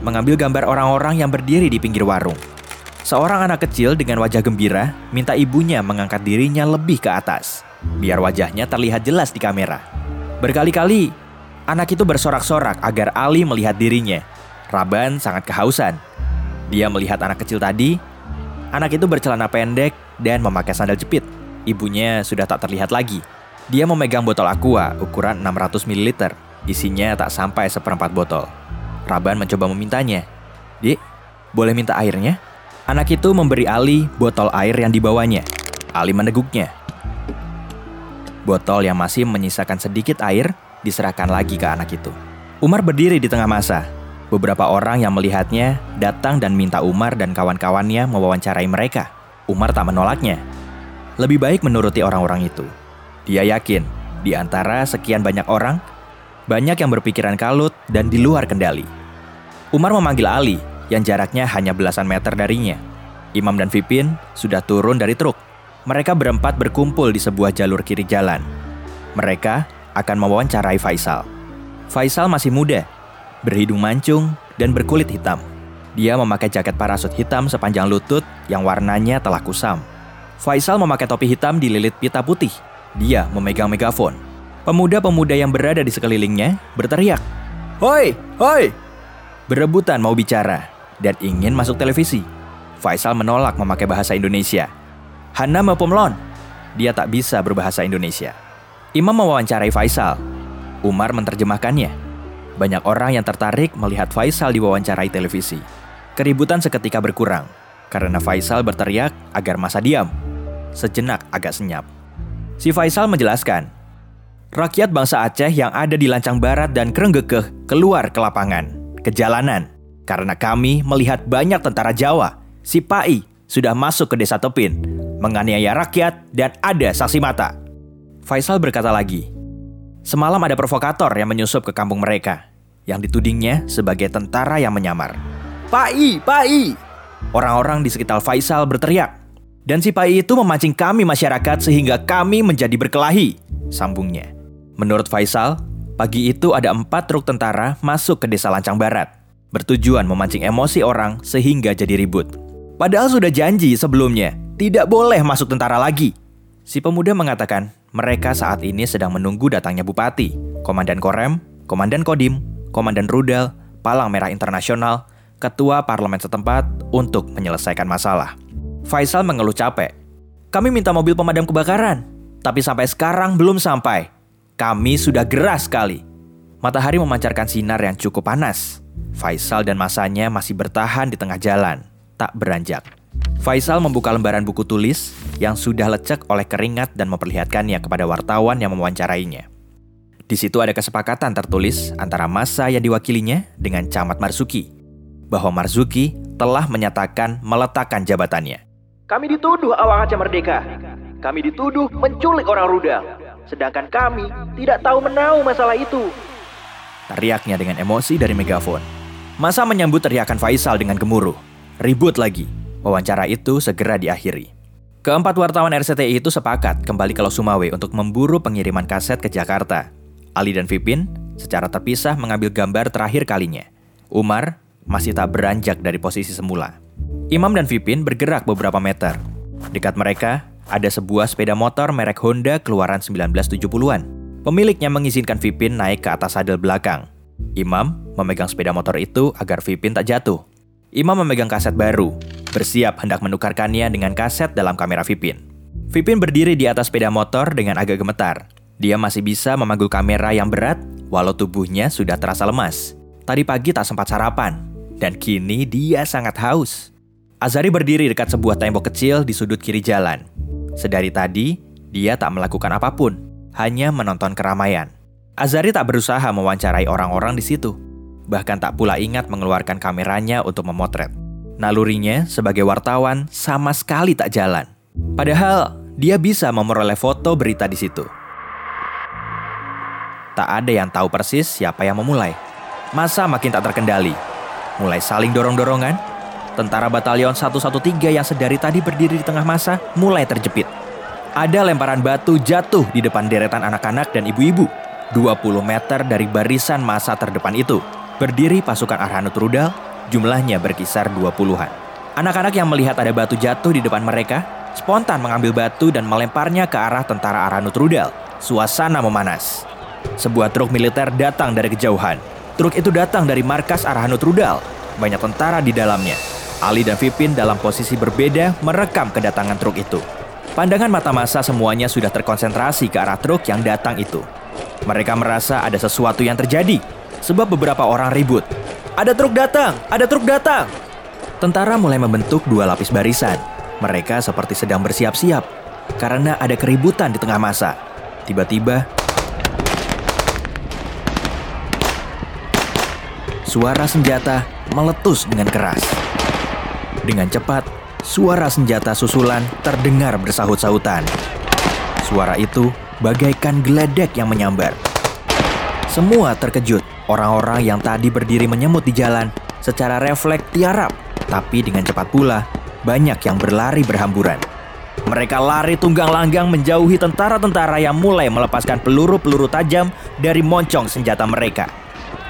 S2: mengambil gambar orang-orang yang berdiri di pinggir warung. Seorang anak kecil dengan wajah gembira minta ibunya mengangkat dirinya lebih ke atas, biar wajahnya terlihat jelas di kamera. Berkali-kali, anak itu bersorak-sorak agar Ali melihat dirinya. Raban sangat kehausan, dia melihat anak kecil tadi. Anak itu bercelana pendek dan memakai sandal jepit. Ibunya sudah tak terlihat lagi. Dia memegang botol aqua ukuran 600 ml. Isinya tak sampai seperempat botol. Raban mencoba memintanya. Dik, boleh minta airnya? Anak itu memberi Ali botol air yang dibawanya. Ali meneguknya. Botol yang masih menyisakan sedikit air diserahkan lagi ke anak itu. Umar berdiri di tengah masa, Beberapa orang yang melihatnya datang dan minta Umar dan kawan-kawannya mewawancarai mereka. Umar tak menolaknya. Lebih baik menuruti orang-orang itu. Dia yakin, di antara sekian banyak orang, banyak yang berpikiran kalut dan di luar kendali. Umar memanggil Ali, yang jaraknya hanya belasan meter darinya. Imam dan Vipin sudah turun dari truk. Mereka berempat berkumpul di sebuah jalur kiri jalan. Mereka akan mewawancarai Faisal. Faisal masih muda berhidung mancung, dan berkulit hitam. Dia memakai jaket parasut hitam sepanjang lutut yang warnanya telah kusam. Faisal memakai topi hitam dililit pita putih. Dia memegang megafon. Pemuda-pemuda yang berada di sekelilingnya berteriak, Hoi, hoi! Berebutan mau bicara dan ingin masuk televisi. Faisal menolak memakai bahasa Indonesia. Hana mepomlon. Dia tak bisa berbahasa Indonesia. Imam mewawancarai Faisal. Umar menerjemahkannya. Banyak orang yang tertarik melihat Faisal diwawancarai televisi. Keributan seketika berkurang karena Faisal berteriak agar masa diam. Sejenak agak senyap. Si Faisal menjelaskan Rakyat bangsa Aceh yang ada di Lancang Barat dan Krenggekeh keluar ke lapangan, ke jalanan, karena kami melihat banyak tentara Jawa, si Pai, sudah masuk ke desa Tepin, menganiaya rakyat dan ada saksi mata. Faisal berkata lagi, semalam ada provokator yang menyusup ke kampung mereka, yang ditudingnya sebagai tentara yang menyamar. Pai, Pai! Orang-orang di sekitar Faisal berteriak, dan si Pai itu memancing kami masyarakat sehingga kami menjadi berkelahi, sambungnya. Menurut Faisal, pagi itu ada empat truk tentara masuk ke desa Lancang Barat, bertujuan memancing emosi orang sehingga jadi ribut. Padahal sudah janji sebelumnya, tidak boleh masuk tentara lagi. Si pemuda mengatakan mereka saat ini sedang menunggu datangnya bupati, komandan Korem, komandan Kodim, komandan Rudal, Palang Merah Internasional, ketua parlemen setempat untuk menyelesaikan masalah. Faisal mengeluh capek. Kami minta mobil pemadam kebakaran, tapi sampai sekarang belum sampai. Kami sudah geras sekali. Matahari memancarkan sinar yang cukup panas. Faisal dan masanya masih bertahan di tengah jalan, tak beranjak. Faisal membuka lembaran buku tulis yang sudah lecek oleh keringat dan memperlihatkannya kepada wartawan yang mewawancarainya. Di situ ada kesepakatan tertulis antara masa yang diwakilinya dengan Camat Marzuki, bahwa Marzuki telah menyatakan meletakkan jabatannya.
S3: Kami dituduh awak Aceh Merdeka. Kami dituduh menculik orang rudal. Sedangkan kami tidak tahu menau masalah itu.
S2: Teriaknya dengan emosi dari megafon. Masa menyambut teriakan Faisal dengan gemuruh. Ribut lagi. Wawancara itu segera diakhiri. Keempat wartawan RCTI itu sepakat kembali ke Losumawe untuk memburu pengiriman kaset ke Jakarta. Ali dan Vipin secara terpisah mengambil gambar terakhir kalinya. Umar masih tak beranjak dari posisi semula. Imam dan Vipin bergerak beberapa meter. Dekat mereka ada sebuah sepeda motor merek Honda keluaran 1970-an. Pemiliknya mengizinkan Vipin naik ke atas sadel belakang. Imam memegang sepeda motor itu agar Vipin tak jatuh. Imam memegang kaset baru, bersiap hendak menukarkannya dengan kaset dalam kamera Vipin. Vipin berdiri di atas sepeda motor dengan agak gemetar. Dia masih bisa memanggul kamera yang berat, walau tubuhnya sudah terasa lemas. Tadi pagi tak sempat sarapan, dan kini dia sangat haus. Azari berdiri dekat sebuah tembok kecil di sudut kiri jalan. Sedari tadi, dia tak melakukan apa pun, hanya menonton keramaian. Azari tak berusaha mewawancarai orang-orang di situ, bahkan tak pula ingat mengeluarkan kameranya untuk memotret. Nalurinya sebagai wartawan sama sekali tak jalan. Padahal dia bisa memperoleh foto berita di situ. Tak ada yang tahu persis siapa yang memulai. Masa makin tak terkendali. Mulai saling dorong-dorongan, Tentara Batalion 113 yang sedari tadi berdiri di tengah masa mulai terjepit. Ada lemparan batu jatuh di depan deretan anak-anak dan ibu-ibu. 20 meter dari barisan masa terdepan itu, berdiri pasukan Arhanut Rudal, jumlahnya berkisar 20-an. Anak-anak yang melihat ada batu jatuh di depan mereka, spontan mengambil batu dan melemparnya ke arah tentara Arhanut Rudal. Suasana memanas. Sebuah truk militer datang dari kejauhan. Truk itu datang dari markas Arhanut Rudal. Banyak tentara di dalamnya. Ali dan Vipin dalam posisi berbeda merekam kedatangan truk itu. Pandangan mata masa semuanya sudah terkonsentrasi ke arah truk yang datang itu. Mereka merasa ada sesuatu yang terjadi, sebab beberapa orang ribut. Ada truk datang, ada truk datang. Tentara mulai membentuk dua lapis barisan. Mereka seperti sedang bersiap-siap, karena ada keributan di tengah masa. Tiba-tiba, suara senjata meletus dengan keras. Dengan cepat, suara senjata susulan terdengar bersahut-sahutan. Suara itu bagaikan geledek yang menyambar. Semua terkejut. Orang-orang yang tadi berdiri menyemut di jalan secara refleks tiarap, tapi dengan cepat pula banyak yang berlari berhamburan. Mereka lari tunggang langgang menjauhi tentara-tentara yang mulai melepaskan peluru-peluru tajam dari moncong senjata mereka.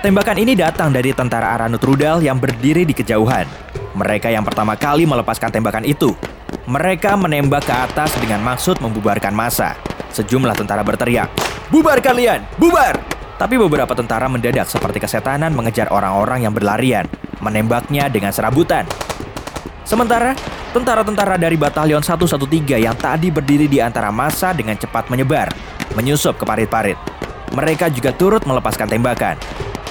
S2: Tembakan ini datang dari tentara Aranut Rudal yang berdiri di kejauhan. Mereka yang pertama kali melepaskan tembakan itu. Mereka menembak ke atas dengan maksud membubarkan massa. Sejumlah tentara berteriak, Bubar kalian! Bubar! Tapi beberapa tentara mendadak seperti kesetanan mengejar orang-orang yang berlarian, menembaknya dengan serabutan. Sementara, tentara-tentara dari Batalion 113 yang tadi berdiri di antara masa dengan cepat menyebar, menyusup ke parit-parit. Mereka juga turut melepaskan tembakan.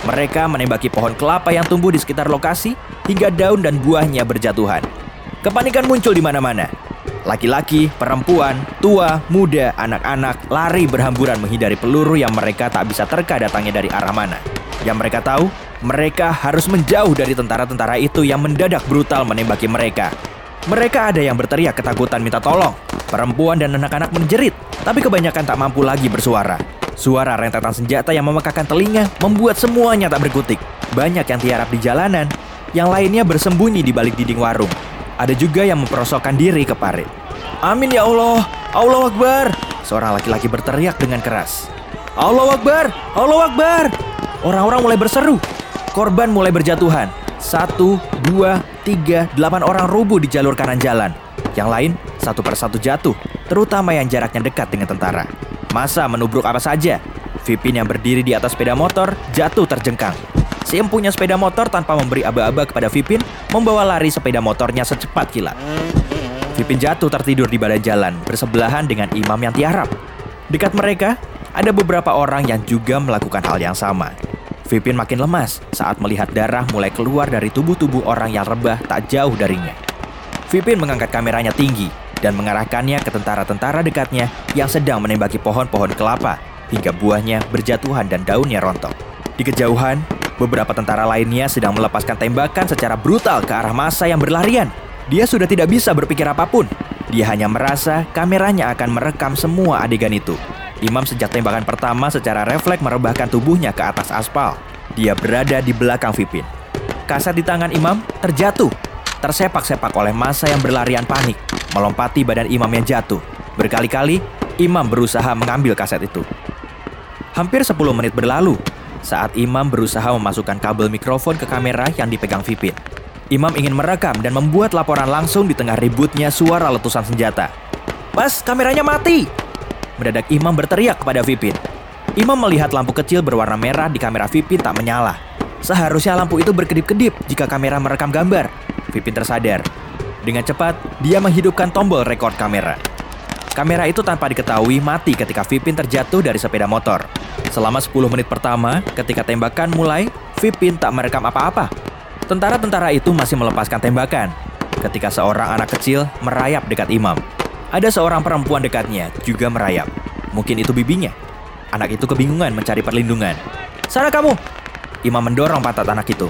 S2: Mereka menembaki pohon kelapa yang tumbuh di sekitar lokasi hingga daun dan buahnya berjatuhan. Kepanikan muncul di mana-mana. Laki-laki, perempuan, tua, muda, anak-anak lari berhamburan menghindari peluru yang mereka tak bisa terka datangnya dari arah mana. Yang mereka tahu, mereka harus menjauh dari tentara-tentara itu yang mendadak brutal menembaki mereka. Mereka ada yang berteriak ketakutan minta tolong. Perempuan dan anak-anak menjerit, tapi kebanyakan tak mampu lagi bersuara. Suara rentetan senjata yang memekakan telinga membuat semuanya tak berkutik. Banyak yang tiarap di jalanan, yang lainnya bersembunyi di balik dinding warung. Ada juga yang memperosokkan diri ke parit. Amin ya Allah, Allah Akbar. Seorang laki-laki berteriak dengan keras. Allah Akbar, Allah Akbar. Orang-orang mulai berseru. Korban mulai berjatuhan. Satu, dua, tiga, delapan orang rubuh di jalur kanan jalan. Yang lain, satu persatu jatuh, terutama yang jaraknya dekat dengan tentara. Masa menubruk apa saja. Vipin yang berdiri di atas sepeda motor jatuh terjengkang. Si empunya sepeda motor tanpa memberi aba-aba kepada Vipin, membawa lari sepeda motornya secepat kilat. Vipin jatuh tertidur di badan jalan, bersebelahan dengan imam yang tiarap. Dekat mereka, ada beberapa orang yang juga melakukan hal yang sama. Vipin makin lemas saat melihat darah mulai keluar dari tubuh-tubuh orang yang rebah tak jauh darinya. Vipin mengangkat kameranya tinggi dan mengarahkannya ke tentara-tentara dekatnya yang sedang menembaki pohon-pohon kelapa hingga buahnya berjatuhan dan daunnya rontok. Di kejauhan, Beberapa tentara lainnya sedang melepaskan tembakan secara brutal ke arah masa yang berlarian. Dia sudah tidak bisa berpikir apa pun. Dia hanya merasa kameranya akan merekam semua adegan itu. Imam sejak tembakan pertama secara refleks merebahkan tubuhnya ke atas aspal. Dia berada di belakang Vipin. Kaset di tangan Imam terjatuh, tersepak-sepak oleh masa yang berlarian panik, melompati badan Imam yang jatuh. Berkali-kali, Imam berusaha mengambil kaset itu. Hampir 10 menit berlalu, saat Imam berusaha memasukkan kabel mikrofon ke kamera yang dipegang Vipin. Imam ingin merekam dan membuat laporan langsung di tengah ributnya suara letusan senjata. Pas, kameranya mati! Mendadak Imam berteriak kepada Vipin. Imam melihat lampu kecil berwarna merah di kamera Vipin tak menyala. Seharusnya lampu itu berkedip-kedip jika kamera merekam gambar. Vipin tersadar. Dengan cepat, dia menghidupkan tombol rekor kamera. Kamera itu tanpa diketahui mati ketika Vipin terjatuh dari sepeda motor. Selama 10 menit pertama, ketika tembakan mulai, Vipin tak merekam apa-apa. Tentara-tentara itu masih melepaskan tembakan. Ketika seorang anak kecil merayap dekat imam. Ada seorang perempuan dekatnya juga merayap. Mungkin itu bibinya. Anak itu kebingungan mencari perlindungan. Sana kamu! Imam mendorong pantat anak itu.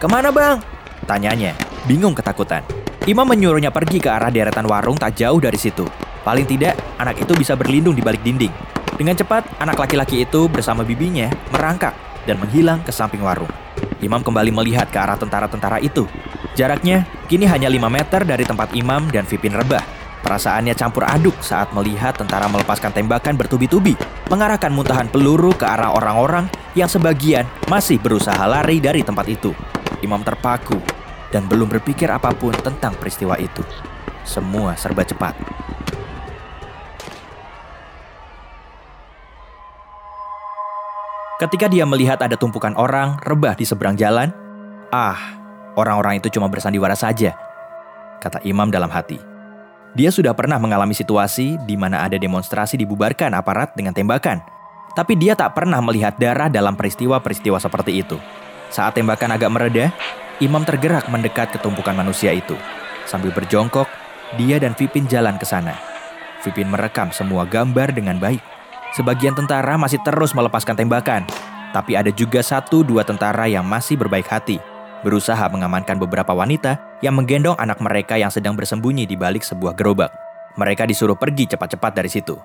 S2: Ke mana bang? Tanyanya, bingung ketakutan. Imam menyuruhnya pergi ke arah deretan warung tak jauh dari situ. Paling tidak, anak itu bisa berlindung di balik dinding. Dengan cepat, anak laki-laki itu bersama bibinya merangkak dan menghilang ke samping warung. Imam kembali melihat ke arah tentara-tentara itu. Jaraknya kini hanya 5 meter dari tempat Imam dan Vipin rebah. Perasaannya campur aduk saat melihat tentara melepaskan tembakan bertubi-tubi, mengarahkan muntahan peluru ke arah orang-orang yang sebagian masih berusaha lari dari tempat itu. Imam terpaku dan belum berpikir apa pun tentang peristiwa itu. Semua serba cepat. Ketika dia melihat ada tumpukan orang rebah di seberang jalan, ah, orang-orang itu cuma bersandiwara saja, kata Imam dalam hati. Dia sudah pernah mengalami situasi di mana ada demonstrasi dibubarkan aparat dengan tembakan, tapi dia tak pernah melihat darah dalam peristiwa-peristiwa seperti itu. Saat tembakan agak mereda, Imam tergerak mendekat ke tumpukan manusia itu. Sambil berjongkok, dia dan Vipin jalan ke sana. Vipin merekam semua gambar dengan baik. Sebagian tentara masih terus melepaskan tembakan, tapi ada juga satu dua tentara yang masih berbaik hati, berusaha mengamankan beberapa wanita yang menggendong anak mereka yang sedang bersembunyi di balik sebuah gerobak. Mereka disuruh pergi cepat-cepat dari situ.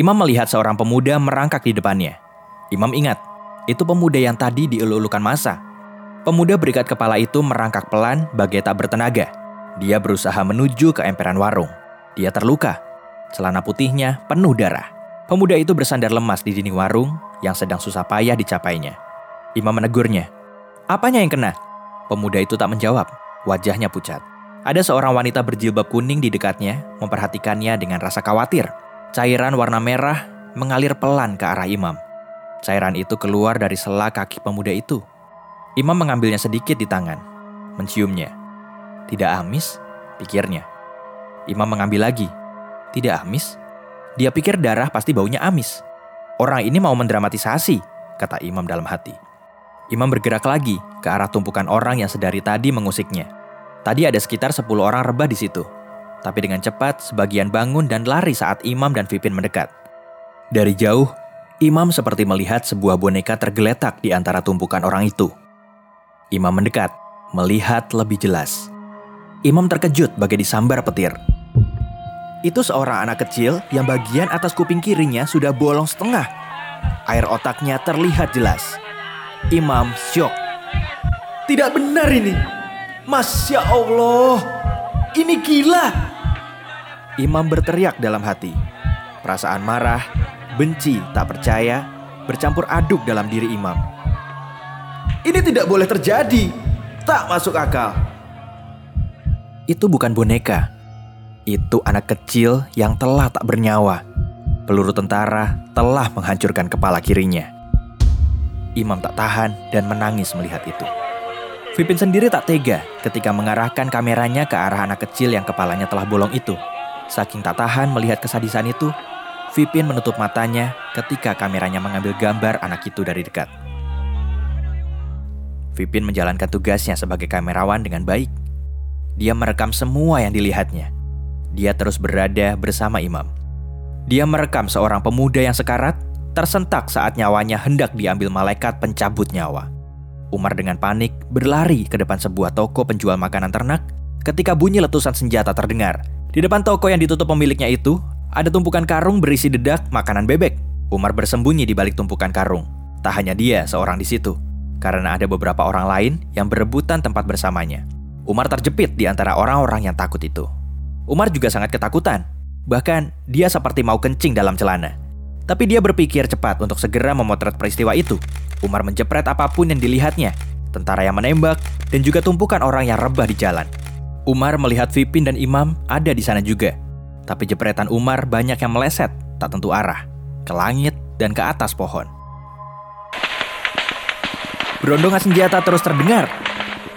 S2: Imam melihat seorang pemuda merangkak di depannya. Imam ingat, itu pemuda yang tadi dielulukan masa. Pemuda berikat kepala itu merangkak pelan bagai tak bertenaga. Dia berusaha menuju ke emperan warung. Dia terluka. Celana putihnya penuh darah. Pemuda itu bersandar lemas di dinding warung yang sedang susah payah dicapainya. Imam menegurnya. Apanya yang kena? Pemuda itu tak menjawab. Wajahnya pucat. Ada seorang wanita berjilbab kuning di dekatnya, memperhatikannya dengan rasa khawatir. Cairan warna merah mengalir pelan ke arah imam. Cairan itu keluar dari sela kaki pemuda itu. Imam mengambilnya sedikit di tangan, menciumnya. Tidak amis, pikirnya. Imam mengambil lagi. Tidak amis. Dia pikir darah pasti baunya amis. Orang ini mau mendramatisasi, kata Imam dalam hati. Imam bergerak lagi ke arah tumpukan orang yang sedari tadi mengusiknya. Tadi ada sekitar 10 orang rebah di situ. Tapi dengan cepat, sebagian bangun dan lari saat Imam dan Vipin mendekat. Dari jauh, Imam seperti melihat sebuah boneka tergeletak di antara tumpukan orang itu. Imam mendekat, melihat lebih jelas. Imam terkejut bagai disambar petir. Itu seorang anak kecil yang bagian atas kuping kirinya sudah bolong setengah. Air otaknya terlihat jelas. Imam syok.
S3: Tidak benar ini. Masya Allah. Ini gila.
S2: Imam berteriak dalam hati. Perasaan marah, benci, tak percaya, bercampur aduk dalam diri Imam.
S3: Ini tidak boleh terjadi. Tak masuk akal.
S2: Itu bukan boneka. Itu anak kecil yang telah tak bernyawa. Peluru tentara telah menghancurkan kepala kirinya. Imam tak tahan dan menangis melihat itu. Vipin sendiri tak tega ketika mengarahkan kameranya ke arah anak kecil yang kepalanya telah bolong itu. Saking tak tahan melihat kesadisan itu, Vipin menutup matanya ketika kameranya mengambil gambar anak itu dari dekat. Vipin menjalankan tugasnya sebagai kamerawan dengan baik. Dia merekam semua yang dilihatnya. Dia terus berada bersama Imam. Dia merekam seorang pemuda yang sekarat, tersentak saat nyawanya hendak diambil malaikat pencabut nyawa. Umar dengan panik berlari ke depan sebuah toko penjual makanan ternak ketika bunyi letusan senjata terdengar di depan toko yang ditutup pemiliknya itu, ada tumpukan karung berisi dedak makanan bebek. Umar bersembunyi di balik tumpukan karung. Tak hanya dia seorang di situ, karena ada beberapa orang lain yang berebutan tempat bersamanya. Umar terjepit di antara orang-orang yang takut itu. Umar juga sangat ketakutan. Bahkan, dia seperti mau kencing dalam celana. Tapi dia berpikir cepat untuk segera memotret peristiwa itu. Umar menjepret apa pun yang dilihatnya, tentara yang menembak, dan juga tumpukan orang yang rebah di jalan. Umar melihat Vipin dan Imam ada di sana juga. Tapi jepretan Umar banyak yang meleset, tak tentu arah, ke langit dan ke atas pohon. Berondongan senjata terus terdengar.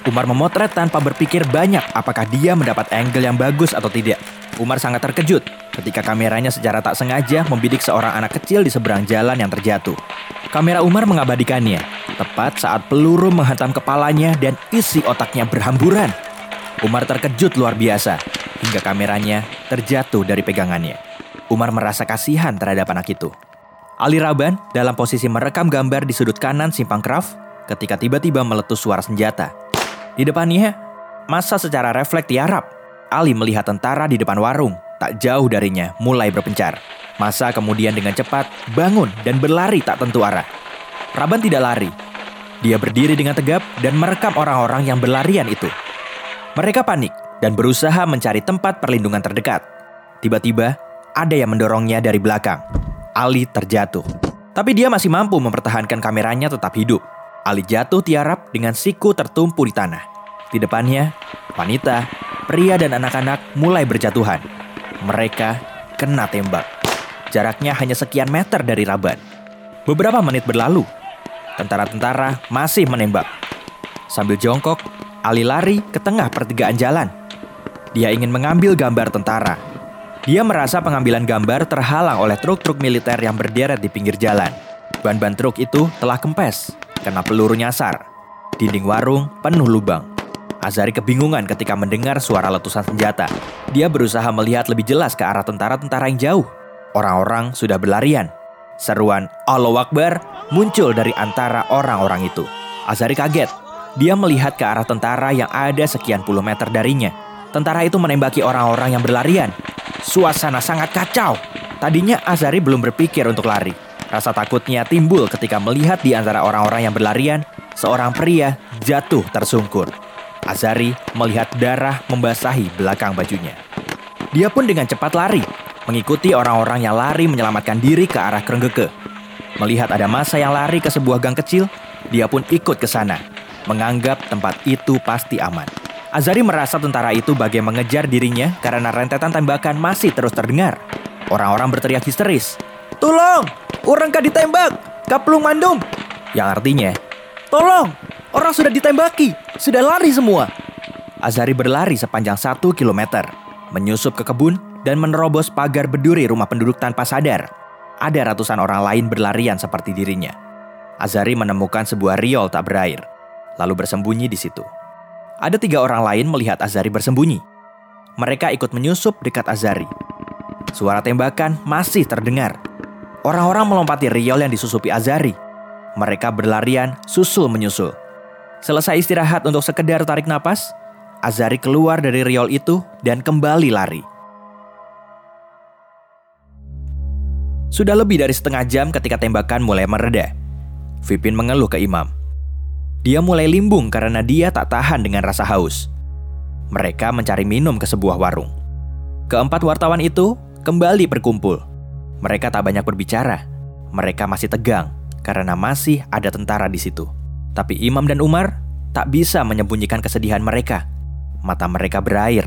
S2: Umar memotret tanpa berpikir banyak apakah dia mendapat angle yang bagus atau tidak. Umar sangat terkejut ketika kameranya secara tak sengaja membidik seorang anak kecil di seberang jalan yang terjatuh. Kamera Umar mengabadikannya, tepat saat peluru menghantam kepalanya dan isi otaknya berhamburan. Umar terkejut luar biasa hingga kameranya terjatuh dari pegangannya. Umar merasa kasihan terhadap anak itu. Ali Raban dalam posisi merekam gambar di sudut kanan simpang Kraft ketika tiba-tiba meletus suara senjata. Di depannya, masa secara refleks tiarap. Ali melihat tentara di depan warung, tak jauh darinya, mulai berpencar. Masa kemudian dengan cepat bangun dan berlari tak tentu arah. Raban tidak lari. Dia berdiri dengan tegap dan merekam orang-orang yang berlarian itu. Mereka panik dan berusaha mencari tempat perlindungan terdekat. Tiba-tiba, ada yang mendorongnya dari belakang. Ali terjatuh. Tapi dia masih mampu mempertahankan kameranya tetap hidup. Ali jatuh tiarap dengan siku tertumpu di tanah. Di depannya, wanita, pria dan anak-anak mulai berjatuhan. Mereka kena tembak. Jaraknya hanya sekian meter dari Raban. Beberapa menit berlalu, tentara-tentara masih menembak. Sambil jongkok, Ali lari ke tengah pertigaan jalan. Dia ingin mengambil gambar tentara. Dia merasa pengambilan gambar terhalang oleh truk-truk militer yang berderet di pinggir jalan. Ban-ban truk itu telah kempes karena peluru nyasar. Dinding warung penuh lubang. Azari kebingungan ketika mendengar suara letusan senjata. Dia berusaha melihat lebih jelas ke arah tentara-tentara yang jauh. Orang-orang sudah berlarian. Seruan Allah Akbar muncul dari antara orang-orang itu. Azari kaget dia melihat ke arah tentara yang ada sekian puluh meter darinya. Tentara itu menembaki orang-orang yang berlarian. Suasana sangat kacau. Tadinya Azari belum berpikir untuk lari. Rasa takutnya timbul ketika melihat di antara orang-orang yang berlarian, seorang pria jatuh tersungkur. Azari melihat darah membasahi belakang bajunya. Dia pun dengan cepat lari, mengikuti orang-orang yang lari menyelamatkan diri ke arah Krenggeke. Melihat ada masa yang lari ke sebuah gang kecil, dia pun ikut ke sana menganggap tempat itu pasti aman. Azari merasa tentara itu bagai mengejar dirinya karena rentetan tembakan masih terus terdengar. Orang-orang berteriak histeris. Tolong! Orang kah ditembak! Kaplung mandum! Yang artinya, Tolong! Orang sudah ditembaki! Sudah lari semua! Azari berlari sepanjang satu kilometer, menyusup ke kebun dan menerobos pagar berduri rumah penduduk tanpa sadar. Ada ratusan orang lain berlarian seperti dirinya. Azari menemukan sebuah riol tak berair, lalu bersembunyi di situ. Ada tiga orang lain melihat Azari bersembunyi. Mereka ikut menyusup dekat Azari. Suara tembakan masih terdengar. Orang-orang melompati riol yang disusupi Azari. Mereka berlarian susul menyusul. Selesai istirahat untuk sekedar tarik napas, Azari keluar dari riol itu dan kembali lari. Sudah lebih dari setengah jam ketika tembakan mulai mereda. Vipin mengeluh ke imam. Dia mulai limbung karena dia tak tahan dengan rasa haus. Mereka mencari minum ke sebuah warung. Keempat wartawan itu kembali berkumpul. Mereka tak banyak berbicara. Mereka masih tegang karena masih ada tentara di situ. Tapi Imam dan Umar tak bisa menyembunyikan kesedihan mereka. Mata mereka berair,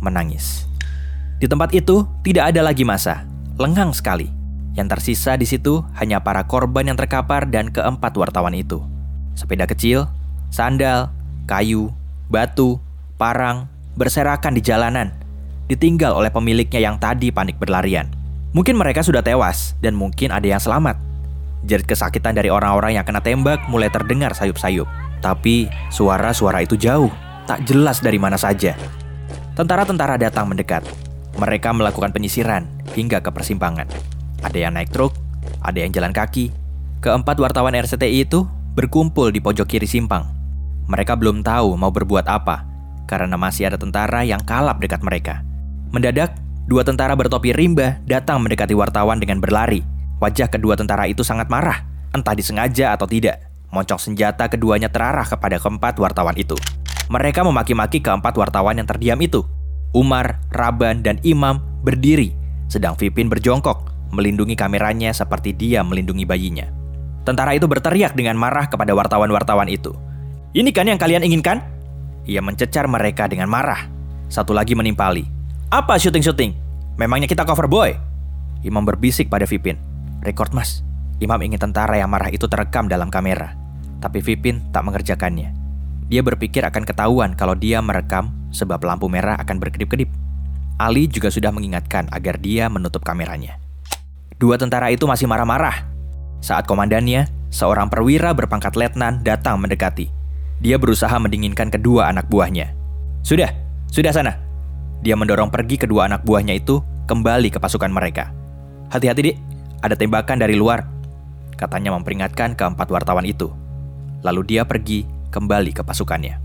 S2: menangis. Di tempat itu tidak ada lagi masa, lengang sekali. Yang tersisa di situ hanya para korban yang terkapar dan keempat wartawan itu. Sepeda kecil, sandal, kayu, batu, parang, berserakan di jalanan, ditinggal oleh pemiliknya yang tadi panik berlarian. Mungkin mereka sudah tewas dan mungkin ada yang selamat. Jerit kesakitan dari orang-orang yang kena tembak mulai terdengar sayup-sayup. Tapi suara-suara itu jauh, tak jelas dari mana saja. Tentara-tentara datang mendekat. Mereka melakukan penyisiran hingga ke persimpangan. Ada yang naik truk, ada yang jalan kaki. Keempat wartawan RCTI itu berkumpul di pojok kiri simpang. Mereka belum tahu mau berbuat apa, karena masih ada tentara yang kalap dekat mereka. Mendadak, dua tentara bertopi rimba datang mendekati wartawan dengan berlari. Wajah kedua tentara itu sangat marah, entah disengaja atau tidak. Moncong senjata keduanya terarah kepada keempat wartawan itu. Mereka memaki-maki keempat wartawan yang terdiam itu. Umar, Raban, dan Imam berdiri, sedang Vipin berjongkok, melindungi kameranya seperti dia melindungi bayinya. Tentara itu berteriak dengan marah kepada wartawan-wartawan itu. Ini kan yang kalian inginkan? Ia mencecar mereka dengan marah. Satu lagi menimpali. Apa syuting-syuting? Memangnya kita cover boy? Imam berbisik pada Vipin. Rekord mas, Imam ingin tentara yang marah itu terekam dalam kamera. Tapi Vipin tak mengerjakannya. Dia berpikir akan ketahuan kalau dia merekam sebab lampu merah akan berkedip-kedip. Ali juga sudah mengingatkan agar dia menutup kameranya. Dua tentara itu masih marah-marah. Saat komandannya, seorang perwira berpangkat letnan datang mendekati. Dia berusaha mendinginkan kedua anak buahnya. Sudah, sudah sana. Dia mendorong pergi kedua anak buahnya itu kembali ke pasukan mereka. Hati-hati, Dik ada tembakan dari luar, katanya memperingatkan keempat wartawan itu. Lalu dia pergi kembali ke pasukannya.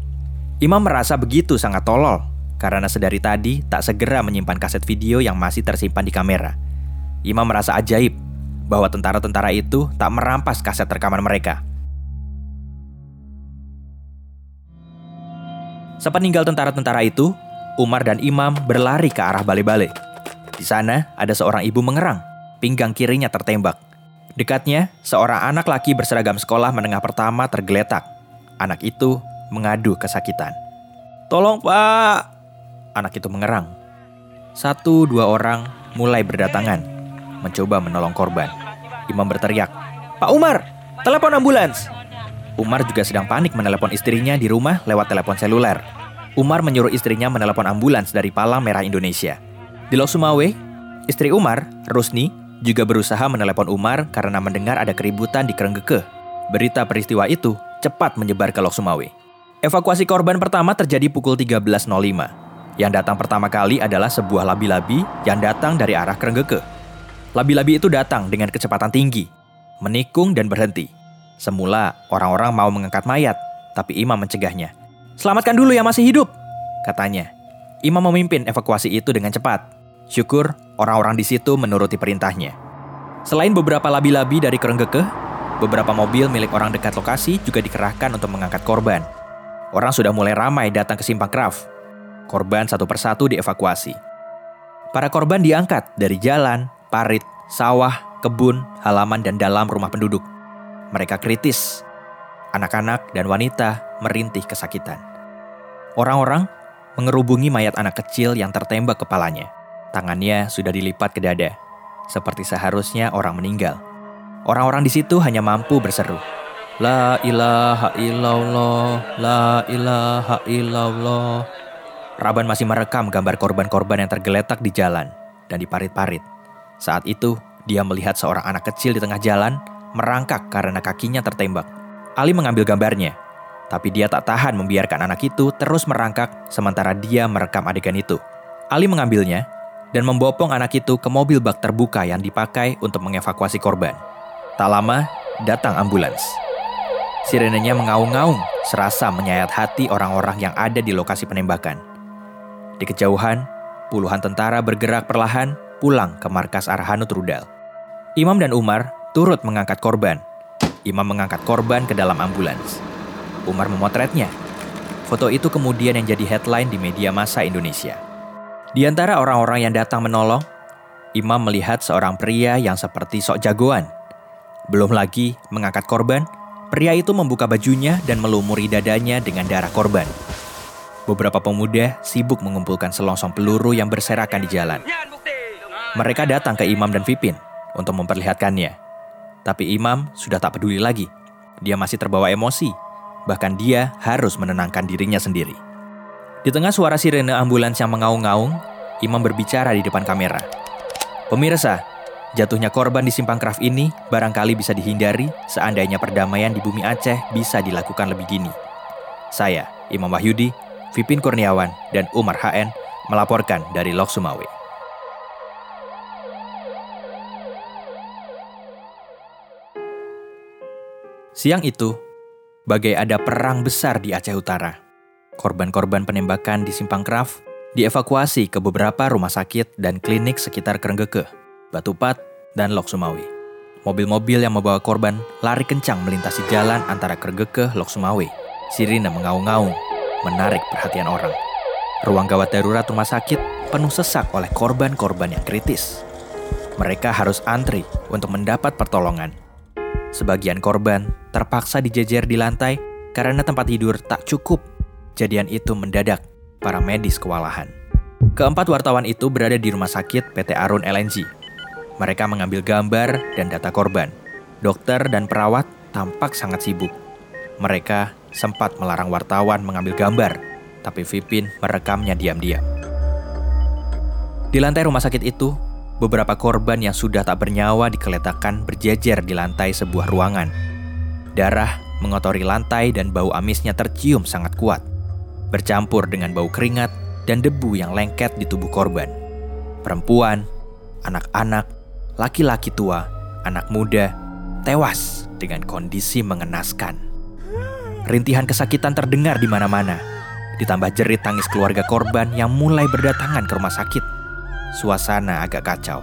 S2: Imam merasa begitu sangat tolol karena sedari tadi tak segera menyimpan kaset video yang masih tersimpan di kamera. Imam merasa ajaib bahwa tentara-tentara itu tak merampas kaset rekaman mereka. Sepeninggal tentara-tentara itu, Umar dan Imam berlari ke arah bale-bale. Di sana ada seorang ibu mengerang pinggang kirinya tertembak. Dekatnya, seorang anak laki berseragam sekolah menengah pertama tergeletak. Anak itu mengadu kesakitan. Tolong pak! Anak itu mengerang. Satu dua orang mulai berdatangan, mencoba menolong korban. Imam berteriak, Pak Umar, telepon ambulans! Umar juga sedang panik menelepon istrinya di rumah lewat telepon seluler. Umar menyuruh istrinya menelepon ambulans dari Palang Merah Indonesia. Di Lok Sumawe, istri Umar, Rusni, juga berusaha menelepon Umar karena mendengar ada keributan di Kerenggeke. Berita peristiwa itu cepat menyebar ke Lok Sumawe. Evakuasi korban pertama terjadi pukul 13.05. Yang datang pertama kali adalah sebuah labi-labi yang datang dari arah Kerenggeke. Labi-labi itu datang dengan kecepatan tinggi, menikung dan berhenti. Semula orang-orang mau mengangkat mayat, tapi Imam mencegahnya. Selamatkan dulu yang masih hidup, katanya. Imam memimpin evakuasi itu dengan cepat. Syukur orang-orang di situ menuruti perintahnya. Selain beberapa labi-labi dari Kerenggeke, beberapa mobil milik orang dekat lokasi juga dikerahkan untuk mengangkat korban. Orang sudah mulai ramai datang ke Simpang Kraf. Korban satu persatu dievakuasi. Para korban diangkat dari jalan, parit, sawah, kebun, halaman, dan dalam rumah penduduk. Mereka kritis. Anak-anak dan wanita merintih kesakitan. Orang-orang mengerubungi mayat anak kecil yang tertembak kepalanya. Tangannya sudah dilipat ke dada, seperti seharusnya orang meninggal. Orang-orang di situ hanya mampu berseru, La ilaha illallah, la ilaha illallah. Raban masih merekam gambar korban-korban yang tergeletak di jalan dan di parit-parit. Saat itu, dia melihat seorang anak kecil di tengah jalan merangkak karena kakinya tertembak. Ali mengambil gambarnya, tapi dia tak tahan membiarkan anak itu terus merangkak sementara dia merekam adegan itu. Ali mengambilnya dan membopong anak itu ke mobil bak terbuka yang dipakai untuk mengevakuasi korban. Tak lama, datang ambulans. Sirenenya mengaung-ngaung, serasa menyayat hati orang-orang yang ada di lokasi penembakan. Di kejauhan, puluhan tentara bergerak perlahan pulang ke markas Arhanut Rudal. Imam dan Umar turut mengangkat korban. Imam mengangkat korban ke dalam ambulans. Umar memotretnya. Foto itu kemudian yang jadi headline di media massa Indonesia. Di antara orang-orang yang datang menolong, Imam melihat seorang pria yang seperti sok jagoan. Belum lagi mengangkat korban, Pria itu membuka bajunya dan melumuri dadanya dengan darah korban. Beberapa pemuda sibuk mengumpulkan selongsong peluru yang berserakan di jalan. Mereka datang ke Imam dan Vipin untuk memperlihatkannya. Tapi Imam sudah tak peduli lagi. Dia masih terbawa emosi. Bahkan dia harus menenangkan dirinya sendiri. Di tengah suara sirene ambulans yang mengaung-ngaung, Imam berbicara di depan kamera. Pemirsa, Jatuhnya korban di Simpang Kraf ini barangkali bisa dihindari seandainya perdamaian di bumi Aceh bisa dilakukan lebih dini. Saya, Imam Wahyudi, Vipin Kurniawan, dan Umar HN melaporkan dari Lok Sumawe. Siang itu, bagai ada perang besar di Aceh Utara. Korban-korban penembakan di Simpang Kraf dievakuasi ke beberapa rumah sakit dan klinik sekitar Kerenggeke Batupat, dan Lok Sumawe. Mobil-mobil yang membawa korban lari kencang melintasi jalan antara Kergeke Lok Sumawe. Sirine mengaung-ngaung, menarik perhatian orang. Ruang gawat darurat rumah sakit penuh sesak oleh korban-korban yang kritis. Mereka harus antri untuk mendapat pertolongan. Sebagian korban terpaksa dijejer di lantai karena tempat tidur tak cukup. Jadian itu mendadak, para medis kewalahan. Keempat wartawan itu berada di rumah sakit PT Arun LNG mereka mengambil gambar dan data korban. Dokter dan perawat tampak sangat sibuk. Mereka sempat melarang wartawan mengambil gambar, tapi Vipin merekamnya diam-diam. Di lantai rumah sakit itu, beberapa korban yang sudah tak bernyawa dikeletakkan berjejer di lantai sebuah ruangan. Darah mengotori lantai dan bau amisnya tercium sangat kuat, bercampur dengan bau keringat dan debu yang lengket di tubuh korban. Perempuan, anak-anak, laki-laki tua, anak muda, tewas dengan kondisi mengenaskan. Rintihan kesakitan terdengar di mana-mana, ditambah jerit tangis keluarga korban yang mulai berdatangan ke rumah sakit. Suasana agak kacau.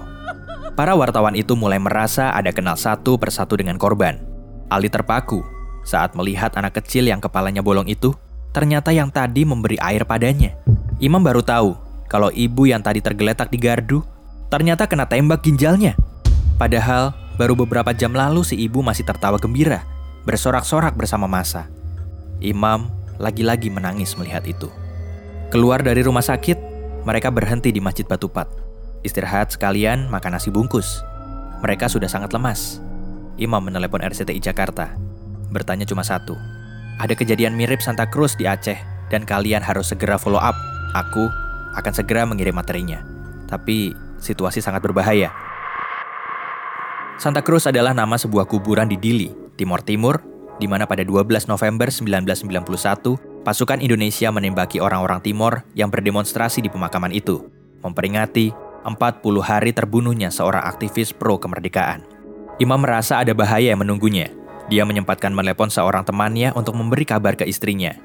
S2: Para wartawan itu mulai merasa ada kenal satu persatu dengan korban. Ali terpaku saat melihat anak kecil yang kepalanya bolong itu, ternyata yang tadi memberi air padanya. Imam baru tahu kalau ibu yang tadi tergeletak di gardu ternyata kena tembak ginjalnya. Padahal baru beberapa jam lalu si ibu masih tertawa gembira, bersorak-sorak bersama masa. Imam lagi-lagi menangis melihat itu. Keluar dari rumah sakit, mereka berhenti di Masjid Batupat. Istirahat sekalian makan nasi bungkus. Mereka sudah sangat lemas. Imam menelepon RCTI Jakarta. Bertanya cuma satu. Ada kejadian mirip Santa Cruz di Aceh dan kalian harus segera follow up. Aku akan segera mengirim materinya. Tapi situasi sangat berbahaya. Santa Cruz adalah nama sebuah kuburan di Dili, Timur Timur, di mana pada 12 November 1991, pasukan Indonesia menembaki orang-orang Timor yang berdemonstrasi di pemakaman itu, memperingati 40 hari terbunuhnya seorang aktivis pro kemerdekaan. Imam merasa ada bahaya yang menunggunya. Dia menyempatkan menelepon seorang temannya untuk memberi kabar ke istrinya.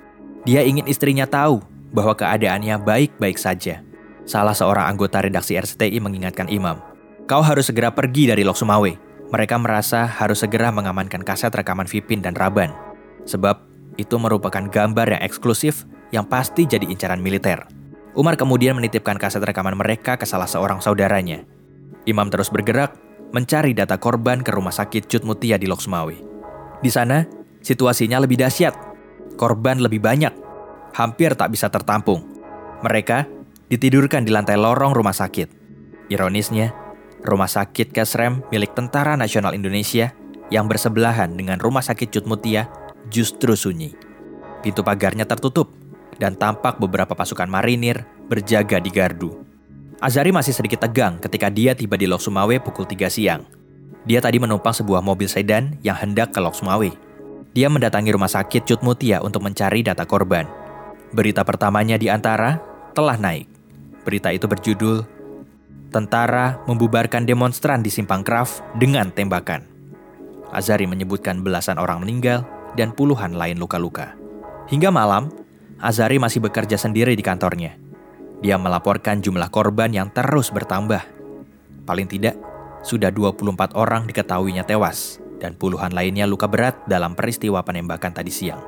S2: Dia ingin istrinya tahu bahwa keadaannya baik-baik saja. Salah seorang anggota redaksi RCTI mengingatkan Imam, kau harus segera pergi dari Lok Sumawe. Mereka merasa harus segera mengamankan kaset rekaman Vipin dan Raban. Sebab itu merupakan gambar yang eksklusif yang pasti jadi incaran militer. Umar kemudian menitipkan kaset rekaman mereka ke salah seorang saudaranya. Imam terus bergerak mencari data korban ke rumah sakit Cut Mutia di Lok Sumawe. Di sana, situasinya lebih dahsyat. Korban lebih banyak, hampir tak bisa tertampung. Mereka ditidurkan di lantai lorong rumah sakit. Ironisnya, rumah sakit Kesrem milik Tentara Nasional Indonesia yang bersebelahan dengan rumah sakit Cutmutia justru sunyi. Pintu pagarnya tertutup dan tampak beberapa pasukan marinir berjaga di gardu. Azari masih sedikit tegang ketika dia tiba di Lok Sumawe pukul 3 siang. Dia tadi menumpang sebuah mobil sedan yang hendak ke Lok Sumawe. Dia mendatangi rumah sakit Cutmutia untuk mencari data korban. Berita pertamanya di antara telah naik. Berita itu berjudul Tentara membubarkan demonstran di Simpang Kraf dengan tembakan. Azari menyebutkan belasan orang meninggal dan puluhan lain luka-luka. Hingga malam, Azari masih bekerja sendiri di kantornya. Dia melaporkan jumlah korban yang terus bertambah. Paling tidak, sudah 24 orang diketahuinya tewas dan puluhan lainnya luka berat dalam peristiwa penembakan tadi siang.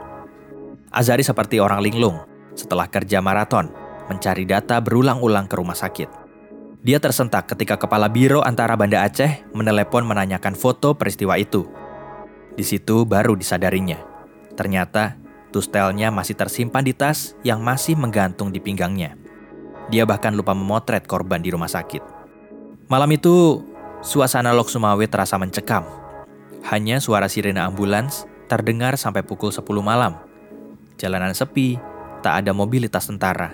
S2: Azari seperti orang linglung setelah kerja maraton mencari data berulang-ulang ke rumah sakit. Dia tersentak ketika kepala biro antara Banda Aceh menelepon menanyakan foto peristiwa itu. Di situ baru disadarinya. Ternyata tustelnya masih tersimpan di tas yang masih menggantung di pinggangnya. Dia bahkan lupa memotret korban di rumah sakit. Malam itu, suasana Lok Sumawe terasa mencekam. Hanya suara sirene ambulans terdengar sampai pukul 10 malam. Jalanan sepi, tak ada mobilitas tentara.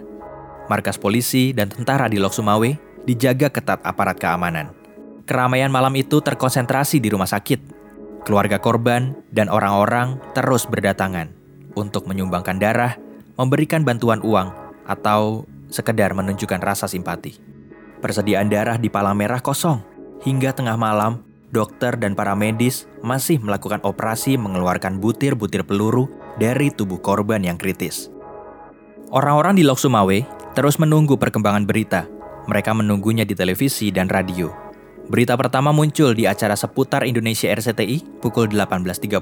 S2: Markas polisi dan tentara di Lok Sumawe dijaga ketat aparat keamanan. Keramaian malam itu terkonsentrasi di rumah sakit. Keluarga korban dan orang-orang terus berdatangan untuk menyumbangkan darah, memberikan bantuan uang, atau sekedar menunjukkan rasa simpati. Persediaan darah di Palang Merah kosong. Hingga tengah malam, dokter dan para medis masih melakukan operasi mengeluarkan butir-butir peluru dari tubuh korban yang kritis. Orang-orang di Lok Sumawe terus menunggu perkembangan berita mereka menunggunya di televisi dan radio. Berita pertama muncul di acara seputar Indonesia RCTI pukul 18.30.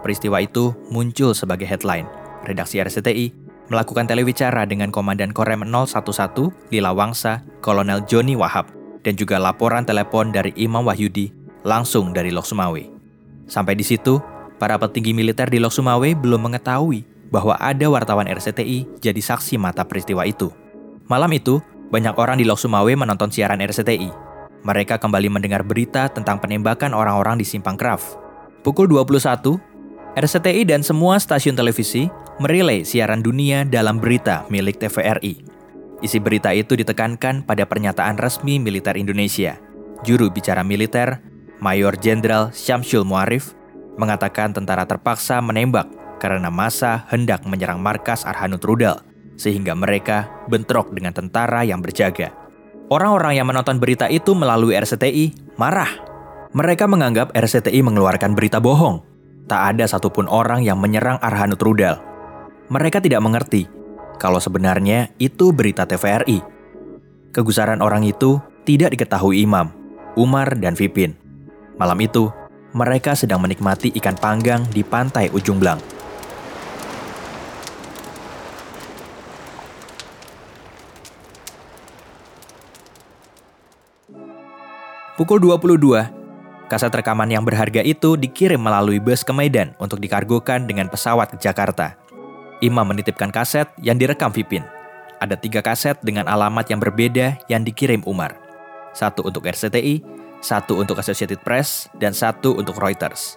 S2: Peristiwa itu muncul sebagai headline. Redaksi RCTI melakukan telewicara dengan Komandan Korem 011 Lila Wangsa, Kolonel Joni Wahab, dan juga laporan telepon dari Imam Wahyudi langsung dari Lok Sumawe. Sampai di situ, para petinggi militer di Lok Sumawe belum mengetahui bahwa ada wartawan RCTI jadi saksi mata peristiwa itu. Malam itu, banyak orang di Lok Sumawe menonton siaran RCTI. Mereka kembali mendengar berita tentang penembakan orang-orang di Simpang Kraf. Pukul 21, RCTI dan semua stasiun televisi merilai siaran dunia dalam berita milik TVRI. Isi berita itu ditekankan pada pernyataan resmi militer Indonesia. Juru bicara militer, Mayor Jenderal Syamsul Muarif, mengatakan tentara terpaksa menembak karena masa hendak menyerang markas Arhanud Rudal sehingga mereka bentrok dengan tentara yang berjaga. Orang-orang yang menonton berita itu melalui RCTI marah. Mereka menganggap RCTI mengeluarkan berita bohong. Tak ada satupun orang yang menyerang Arhanud Rudal. Mereka tidak mengerti kalau sebenarnya itu berita TVRI. Kegusaran orang itu tidak diketahui Imam, Umar, dan Vipin. Malam itu, mereka sedang menikmati ikan panggang di pantai Ujung Blang. Pukul 22, kaset rekaman yang berharga itu dikirim melalui bus ke Medan untuk dikargokan dengan pesawat ke Jakarta. Imam menitipkan kaset yang direkam Vipin. Ada tiga kaset dengan alamat yang berbeda yang dikirim Umar. Satu untuk RCTI, satu untuk Associated Press, dan satu untuk Reuters.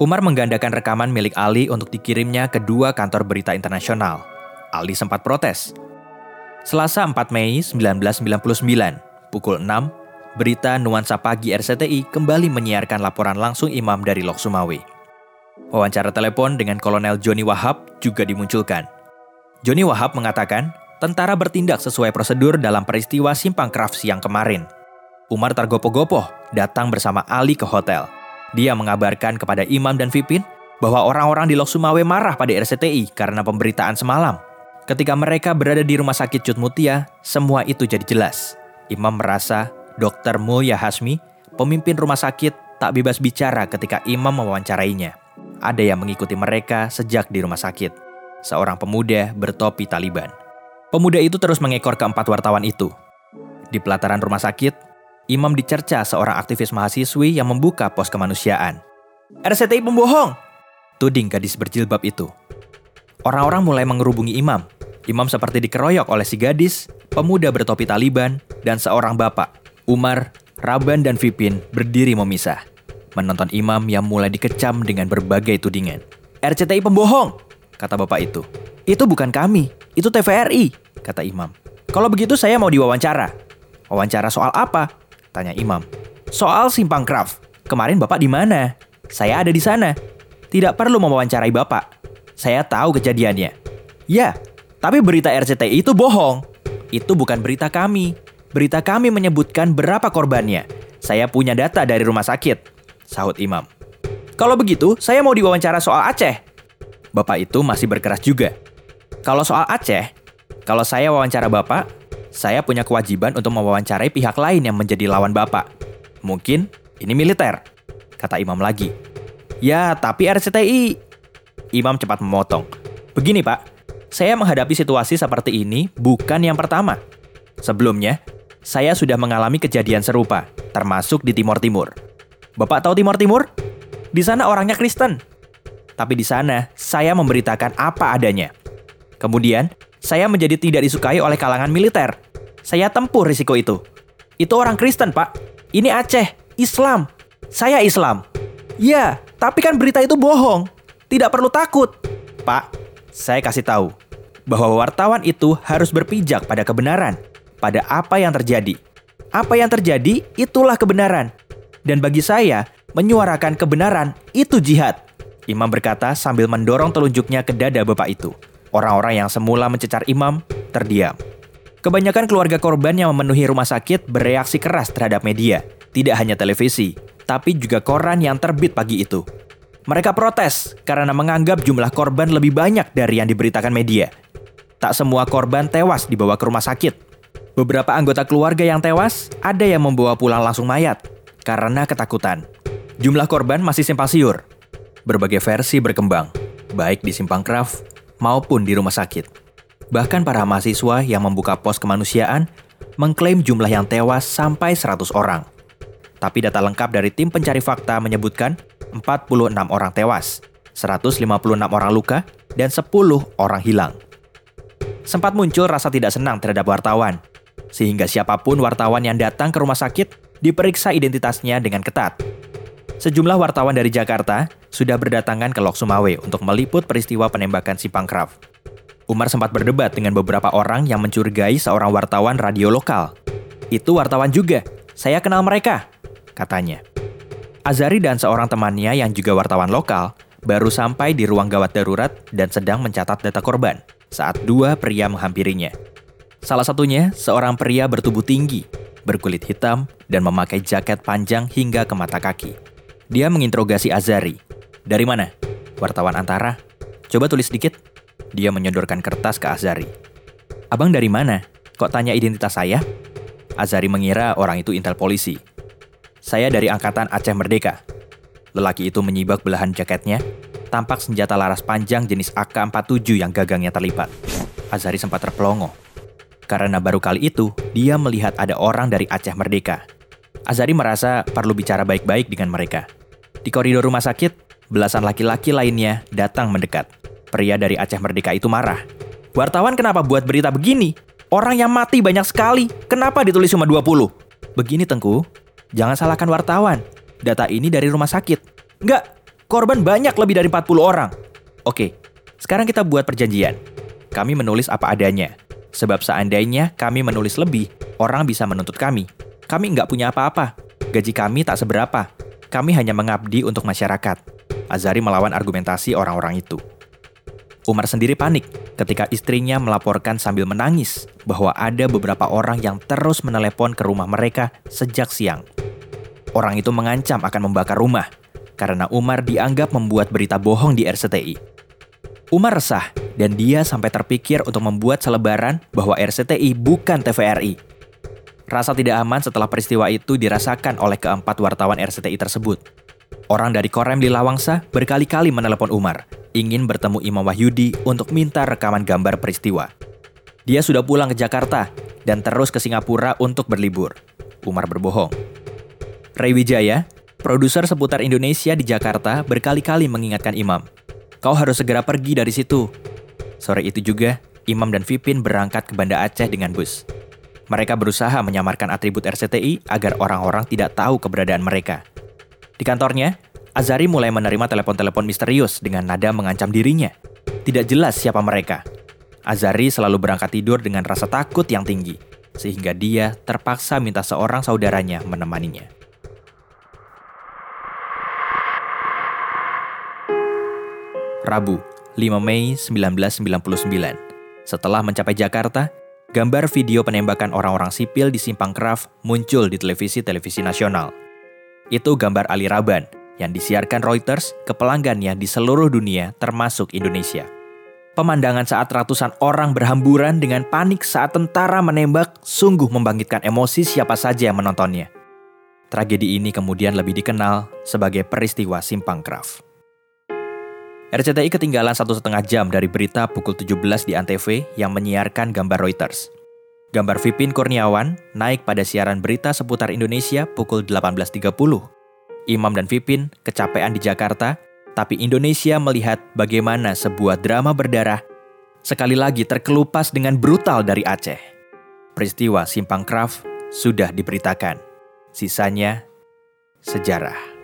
S2: Umar menggandakan rekaman milik Ali untuk dikirimnya ke dua kantor berita internasional. Ali sempat protes. Selasa 4 Mei 1999, pukul 6, berita Nuansa Pagi RCTI kembali menyiarkan laporan langsung imam dari Lok Sumawe. Wawancara telepon dengan Kolonel Joni Wahab juga dimunculkan. Joni Wahab mengatakan, tentara bertindak sesuai prosedur dalam peristiwa Simpang Kraf siang kemarin. Umar tergopoh-gopoh datang bersama Ali ke hotel. Dia mengabarkan kepada Imam dan Vipin bahwa orang-orang di Lok Sumawe marah pada RCTI karena pemberitaan semalam. Ketika mereka berada di rumah sakit Cutmutia, semua itu jadi jelas. Imam merasa Dr. Mulya Hasmi, pemimpin rumah sakit, tak bebas bicara ketika imam mewawancarainya. Ada yang mengikuti mereka sejak di rumah sakit. Seorang pemuda bertopi Taliban. Pemuda itu terus mengekor keempat wartawan itu. Di pelataran rumah sakit, Imam dicerca seorang aktivis mahasiswi yang membuka pos kemanusiaan. RCTI pembohong! Tuding gadis berjilbab itu. Orang-orang mulai mengerubungi Imam. Imam seperti dikeroyok oleh si gadis, pemuda bertopi Taliban, dan seorang bapak, Umar, Raban, dan Vipin berdiri memisah. Menonton imam yang mulai dikecam dengan berbagai tudingan. RCTI pembohong, kata bapak itu. Itu bukan kami, itu TVRI, kata imam. Kalau begitu saya mau diwawancara. Wawancara soal apa? Tanya imam. Soal simpang craft. Kemarin bapak di mana? Saya ada di sana. Tidak perlu mewawancarai bapak. Saya tahu kejadiannya. Ya, tapi berita RCTI itu bohong. Itu bukan berita kami. Berita kami menyebutkan berapa korbannya. Saya punya data dari rumah sakit, sahut Imam. Kalau begitu, saya mau diwawancara soal Aceh. Bapak itu masih berkeras juga. Kalau soal Aceh, kalau saya wawancara Bapak, saya punya kewajiban untuk mewawancarai pihak lain yang menjadi lawan Bapak. Mungkin ini militer, kata Imam lagi. Ya, tapi RCTI. Imam cepat memotong. Begini, Pak. Saya menghadapi situasi seperti ini bukan yang pertama. Sebelumnya, saya sudah mengalami kejadian serupa, termasuk di Timur Timur. Bapak tahu Timur Timur? Di sana orangnya Kristen. Tapi di sana, saya memberitakan apa adanya. Kemudian, saya menjadi tidak disukai oleh kalangan militer. Saya tempuh risiko itu. Itu orang Kristen, Pak. Ini Aceh, Islam. Saya Islam. Ya, tapi kan berita itu bohong. Tidak perlu takut. Pak, saya kasih tahu bahwa wartawan itu harus berpijak pada kebenaran, pada apa yang terjadi. Apa yang terjadi itulah kebenaran. Dan bagi saya, menyuarakan kebenaran itu jihad. Imam berkata sambil mendorong telunjuknya ke dada bapak itu. Orang-orang yang semula mencecar imam terdiam. Kebanyakan keluarga korban yang memenuhi rumah sakit bereaksi keras terhadap media. Tidak hanya televisi, tapi juga koran yang terbit pagi itu. Mereka protes karena menganggap jumlah korban lebih banyak dari yang diberitakan media. Tak semua korban tewas dibawa ke rumah sakit. Beberapa anggota keluarga yang tewas, ada yang membawa pulang langsung mayat karena ketakutan. Jumlah korban masih simpang siur. Berbagai versi berkembang, baik di simpang Kraf maupun di rumah sakit. Bahkan para mahasiswa yang membuka pos kemanusiaan mengklaim jumlah yang tewas sampai 100 orang. Tapi data lengkap dari tim pencari fakta menyebutkan 46 orang tewas, 156 orang luka, dan 10 orang hilang sempat muncul rasa tidak senang terhadap wartawan. Sehingga siapa pun wartawan yang datang ke rumah sakit diperiksa identitasnya dengan ketat. Sejumlah wartawan dari Jakarta sudah berdatangan ke Lok Sumawe untuk meliput peristiwa penembakan si Pangkraf. Umar sempat berdebat dengan beberapa orang yang mencurigai seorang wartawan radio lokal. Itu wartawan juga, saya kenal mereka, katanya. Azari dan seorang temannya yang juga wartawan lokal baru sampai di ruang gawat darurat dan sedang mencatat data korban saat dua pria menghampirinya. Salah satunya seorang pria bertubuh tinggi, berkulit hitam, dan memakai jaket panjang hingga ke mata kaki. Dia menginterogasi Azari. Dari mana? Wartawan antara. Coba tulis sedikit. Dia menyodorkan kertas ke Azari. Abang dari mana? Kok tanya identitas saya? Azari mengira orang itu intel polisi. Saya dari Angkatan Aceh Merdeka. Lelaki itu menyibak belahan jaketnya tampak senjata laras panjang jenis AK-47 yang gagangnya terlipat. Azari sempat terpelongo. Karena baru kali itu, dia melihat ada orang dari Aceh Merdeka. Azari merasa perlu bicara baik-baik dengan mereka. Di koridor rumah sakit, belasan laki-laki lainnya datang mendekat. Pria dari Aceh Merdeka itu marah. Wartawan kenapa buat berita begini? Orang yang mati banyak sekali, kenapa ditulis cuma 20? Begini Tengku, jangan salahkan wartawan. Data ini dari rumah sakit. Enggak, Korban banyak lebih dari 40 orang. Oke, sekarang kita buat perjanjian. Kami menulis apa adanya. Sebab seandainya kami menulis lebih, orang bisa menuntut kami. Kami nggak punya apa-apa. Gaji kami tak seberapa. Kami hanya mengabdi untuk masyarakat. Azari melawan argumentasi orang-orang itu. Umar sendiri panik ketika istrinya melaporkan sambil menangis bahwa ada beberapa orang yang terus menelepon ke rumah mereka sejak siang. Orang itu mengancam akan membakar rumah karena Umar dianggap membuat berita bohong di RCTI. Umar resah dan dia sampai terpikir untuk membuat selebaran bahwa RCTI bukan TVRI. Rasa tidak aman setelah peristiwa itu dirasakan oleh keempat wartawan RCTI tersebut. Orang dari Korem di Lawangsa berkali-kali menelepon Umar, ingin bertemu Imam Wahyudi untuk minta rekaman gambar peristiwa. Dia sudah pulang ke Jakarta dan terus ke Singapura untuk berlibur. Umar berbohong. Ray Wijaya, Produser seputar Indonesia di Jakarta berkali-kali mengingatkan Imam, kau harus segera pergi dari situ. Sore itu juga, Imam dan Vipin berangkat ke Banda Aceh dengan bus. Mereka berusaha menyamarkan atribut RCTI agar orang-orang tidak tahu keberadaan mereka. Di kantornya, Azari mulai menerima telepon-telepon misterius dengan nada mengancam dirinya. Tidak jelas siapa mereka. Azari selalu berangkat tidur dengan rasa takut yang tinggi, sehingga dia terpaksa minta seorang saudaranya menemaninya. Rabu, 5 Mei 1999. Setelah mencapai Jakarta, gambar video penembakan orang-orang sipil di Simpang Kraf muncul di televisi-televisi nasional. Itu gambar Ali Raban yang disiarkan Reuters ke pelanggannya di seluruh dunia termasuk Indonesia. Pemandangan saat ratusan orang berhamburan dengan panik saat tentara menembak sungguh membangkitkan emosi siapa saja yang menontonnya. Tragedi ini kemudian lebih dikenal sebagai peristiwa Simpang Kraf. RCTI ketinggalan satu setengah jam dari berita pukul 17 di Antv yang menyiarkan gambar Reuters. Gambar Vipin Kurniawan naik pada siaran berita seputar Indonesia pukul 18.30. Imam dan Vipin kecapean di Jakarta, tapi Indonesia melihat bagaimana sebuah drama berdarah sekali lagi terkelupas dengan brutal dari Aceh. Peristiwa Simpang Kraf sudah diberitakan. Sisanya sejarah.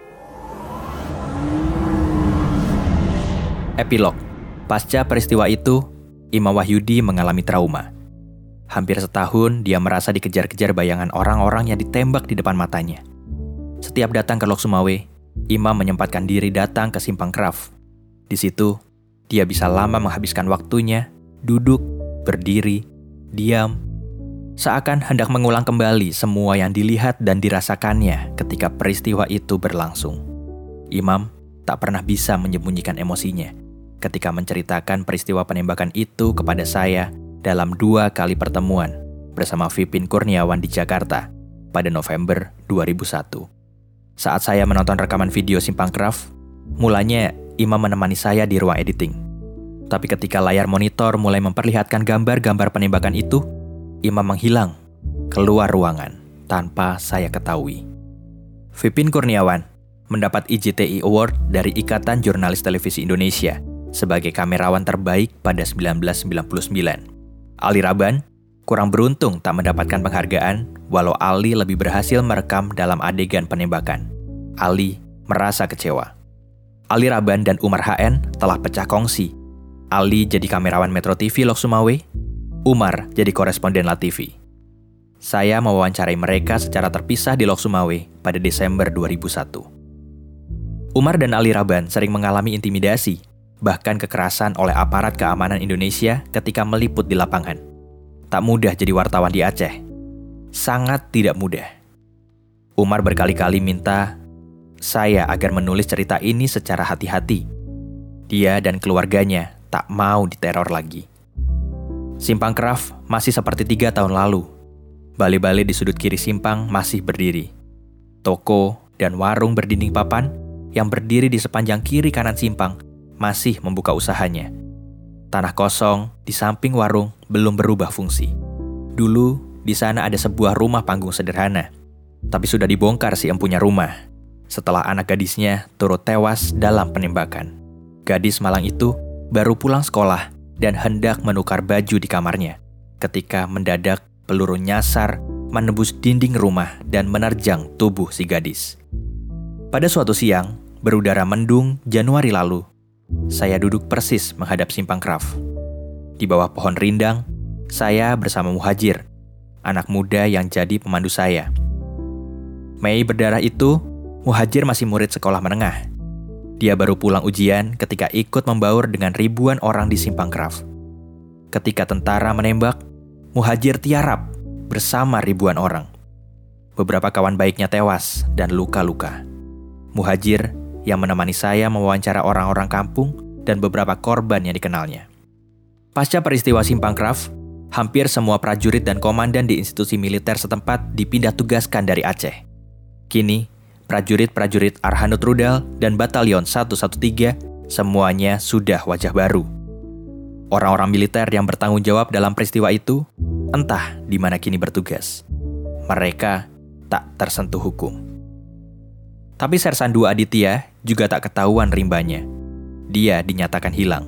S2: Epilog Pasca peristiwa itu, Imam Wahyudi mengalami trauma. Hampir setahun dia merasa dikejar-kejar bayangan orang-orang yang ditembak di depan matanya. Setiap datang ke Lok Sumawe, Imam menyempatkan diri datang ke Simpang Kraf. Di situ, dia bisa lama menghabiskan waktunya, duduk, berdiri, diam, seakan hendak mengulang kembali semua yang dilihat dan dirasakannya ketika peristiwa itu berlangsung. Imam tak pernah bisa menyembunyikan emosinya ketika menceritakan peristiwa penembakan itu kepada saya dalam dua kali pertemuan bersama Vipin Kurniawan di Jakarta pada November 2001. Saat saya menonton rekaman video Simpang Craft, mulanya Imam menemani saya di ruang editing. Tapi ketika layar monitor mulai memperlihatkan gambar-gambar penembakan itu, Imam menghilang, keluar ruangan tanpa saya ketahui. Vipin Kurniawan mendapat IJTI Award dari Ikatan Jurnalis Televisi Indonesia sebagai kamerawan terbaik pada 1999. Ali Raban kurang beruntung tak mendapatkan penghargaan walau Ali lebih berhasil merekam dalam adegan penembakan. Ali merasa kecewa. Ali Raban dan Umar HN telah pecah kongsi. Ali jadi kamerawan Metro TV Lok Sumawe, Umar jadi koresponden La TV. Saya mewawancarai mereka secara terpisah di Lok Sumawe pada Desember 2001. Umar dan Ali Raban sering mengalami intimidasi bahkan kekerasan oleh aparat keamanan Indonesia ketika meliput di lapangan. Tak mudah jadi wartawan di Aceh. Sangat tidak mudah. Umar berkali-kali minta saya agar menulis cerita ini secara hati-hati. Dia dan keluarganya tak mau diteror lagi. Simpang Keraf masih seperti tiga tahun lalu. Bale-bale di sudut kiri simpang masih berdiri. Toko dan warung berdinding papan yang berdiri di sepanjang kiri kanan simpang masih membuka usahanya. Tanah kosong di samping warung belum berubah fungsi. Dulu di sana ada sebuah rumah panggung sederhana, tapi sudah dibongkar si empunya rumah setelah anak gadisnya turut tewas dalam penembakan. Gadis Malang itu baru pulang sekolah dan hendak menukar baju di kamarnya ketika mendadak peluru nyasar menembus dinding rumah dan menerjang tubuh si gadis. Pada suatu siang, berudara mendung Januari lalu, saya duduk persis menghadap simpang Kraf. Di bawah pohon rindang, saya bersama Muhajir, anak muda yang jadi pemandu saya. Mei berdarah itu, Muhajir masih murid sekolah menengah. Dia baru pulang ujian ketika ikut membaur dengan ribuan orang di simpang Kraf. Ketika tentara menembak, Muhajir tiarap bersama ribuan orang. Beberapa kawan baiknya tewas dan luka-luka. Muhajir yang menemani saya mewawancara orang-orang kampung dan beberapa korban yang dikenalnya. Pasca peristiwa Simpang Kraf, hampir semua prajurit dan komandan di institusi militer setempat dipindah tugaskan dari Aceh. Kini, prajurit-prajurit Arhanud Rudal dan Batalion 113 semuanya sudah wajah baru. Orang-orang militer yang bertanggung jawab dalam peristiwa itu entah di mana kini bertugas. Mereka tak tersentuh hukum. Tapi Sersan 2 Aditya juga tak ketahuan rimbanya. Dia dinyatakan hilang.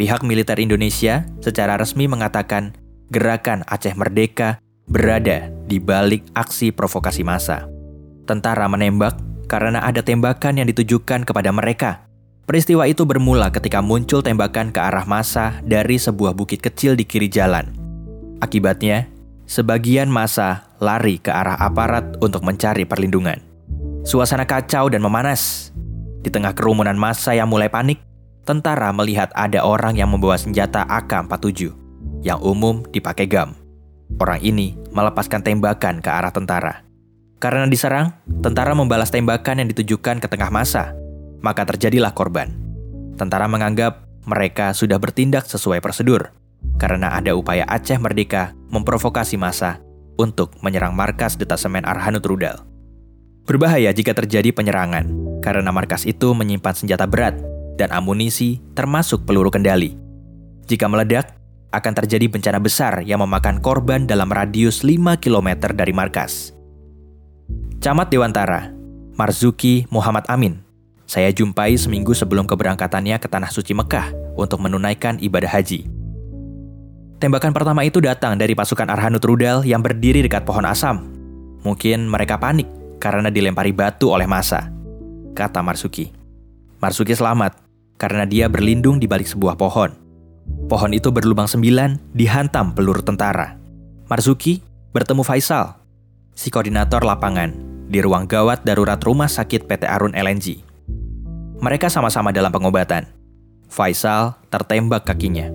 S2: Pihak militer Indonesia secara resmi mengatakan gerakan Aceh Merdeka berada di balik aksi provokasi massa. Tentara menembak karena ada tembakan yang ditujukan kepada mereka. Peristiwa itu bermula ketika muncul tembakan ke arah massa dari sebuah bukit kecil di kiri jalan. Akibatnya, sebagian massa lari ke arah aparat untuk mencari perlindungan. Suasana kacau dan memanas. Di tengah kerumunan massa yang mulai panik, tentara melihat ada orang yang membawa senjata AK-47 yang umum dipakai GAM. Orang ini melepaskan tembakan ke arah tentara. Karena diserang, tentara membalas tembakan yang ditujukan ke tengah masa. Maka terjadilah korban. Tentara menganggap mereka sudah bertindak sesuai prosedur karena ada upaya Aceh Merdeka memprovokasi massa untuk menyerang markas detasemen Arhanud Rudal. Berbahaya jika terjadi penyerangan, karena markas itu menyimpan senjata berat dan amunisi termasuk peluru kendali. Jika meledak, akan terjadi bencana besar yang memakan korban dalam radius 5 km dari markas. Camat Dewantara, Marzuki Muhammad Amin, saya jumpai seminggu sebelum keberangkatannya ke Tanah Suci Mekah untuk menunaikan ibadah haji. Tembakan pertama itu datang dari pasukan Arhanud Rudal yang berdiri dekat pohon asam. Mungkin mereka panik karena dilempari batu oleh masa, kata Marzuki. Marsuki selamat karena dia berlindung di balik sebuah pohon. Pohon itu berlubang sembilan dihantam peluru tentara. Marzuki bertemu Faisal, si koordinator lapangan, di ruang gawat darurat rumah sakit PT Arun LNG. Mereka sama-sama dalam pengobatan. Faisal tertembak kakinya.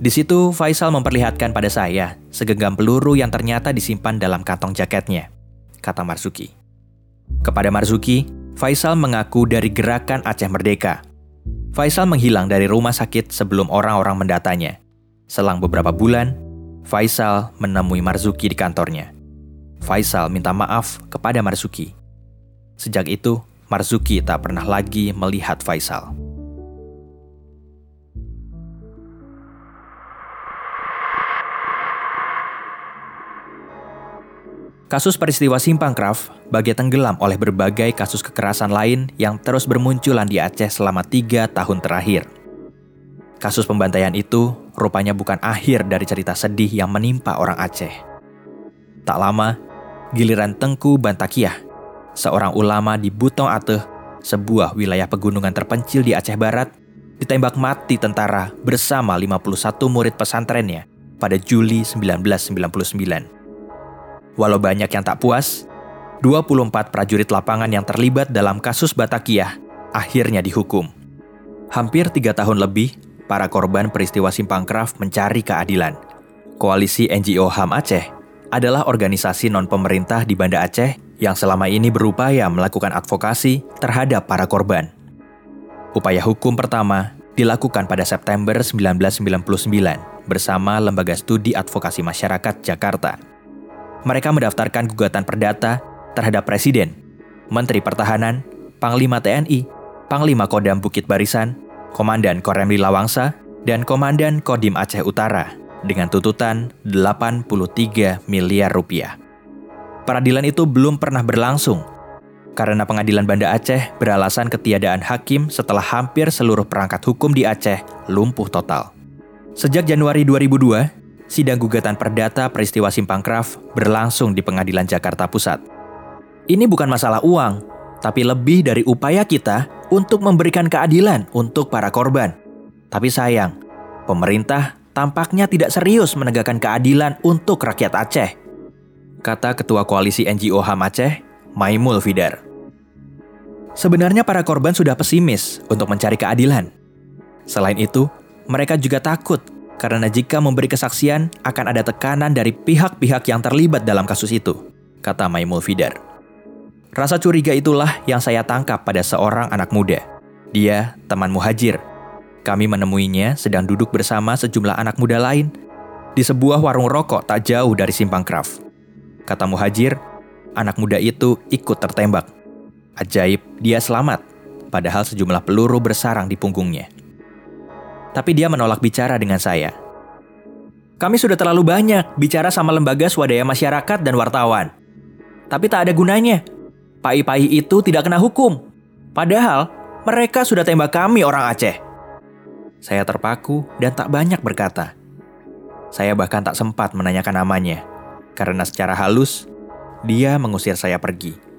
S2: Di situ Faisal memperlihatkan pada saya segenggam peluru yang ternyata disimpan dalam kantong jaketnya, kata Marzuki. Kepada Marzuki, Faisal mengaku dari gerakan Aceh Merdeka. Faisal menghilang dari rumah sakit sebelum orang-orang mendatanya. Selang beberapa bulan, Faisal menemui Marzuki di kantornya. Faisal minta maaf kepada Marzuki. Sejak itu, Marzuki tak pernah lagi melihat Faisal. Kasus peristiwa Simpang Bagai tenggelam oleh berbagai kasus kekerasan lain yang terus bermunculan di Aceh selama tiga tahun terakhir. Kasus pembantaian itu rupanya bukan akhir dari cerita sedih yang menimpa orang Aceh. Tak lama, giliran Tengku Bantakiah, seorang ulama di Butong Ateh, sebuah wilayah pegunungan terpencil di Aceh Barat, ditembak mati tentara bersama 51 murid pesantrennya pada Juli 1999. Walau banyak yang tak puas, 24 prajurit lapangan yang terlibat dalam kasus Batakiah akhirnya dihukum. Hampir tiga tahun lebih, para korban peristiwa Simpang Kraf mencari keadilan. Koalisi NGO HAM Aceh adalah organisasi non-pemerintah di Banda Aceh yang selama ini berupaya melakukan advokasi terhadap para korban. Upaya hukum pertama dilakukan pada September 1999 bersama Lembaga Studi Advokasi Masyarakat Jakarta mereka mendaftarkan gugatan perdata terhadap Presiden, Menteri Pertahanan, Panglima TNI, Panglima Kodam Bukit Barisan, Komandan Korem Lawangsa, dan Komandan Kodim Aceh Utara dengan tuntutan 83 miliar rupiah. Peradilan itu belum pernah berlangsung karena pengadilan Banda Aceh beralasan ketiadaan hakim setelah hampir seluruh perangkat hukum di Aceh lumpuh total. Sejak Januari 2002, sidang gugatan perdata peristiwa Simpang Kraf berlangsung di Pengadilan Jakarta Pusat. Ini bukan masalah uang, tapi lebih dari upaya kita untuk memberikan keadilan untuk para korban. Tapi sayang, pemerintah tampaknya tidak serius menegakkan keadilan untuk rakyat Aceh. Kata Ketua Koalisi NGO HAM Aceh, Maimul Fidar. Sebenarnya para korban sudah pesimis untuk mencari keadilan. Selain itu, mereka juga takut karena jika memberi kesaksian akan ada tekanan dari pihak-pihak yang terlibat dalam kasus itu, kata Maimul Fidar. Rasa curiga itulah yang saya tangkap pada seorang anak muda. Dia teman muhajir. Kami menemuinya sedang duduk bersama sejumlah anak muda lain di sebuah warung rokok tak jauh dari Simpang Kraf. Kata muhajir, anak muda itu ikut tertembak. Ajaib, dia selamat, padahal sejumlah peluru bersarang di punggungnya tapi dia menolak bicara dengan saya. Kami sudah terlalu banyak bicara sama lembaga swadaya masyarakat dan wartawan. Tapi tak ada gunanya. Pai-pai itu tidak kena hukum. Padahal mereka sudah tembak kami orang Aceh. Saya terpaku dan tak banyak berkata. Saya bahkan tak sempat menanyakan namanya, karena secara halus dia mengusir saya pergi.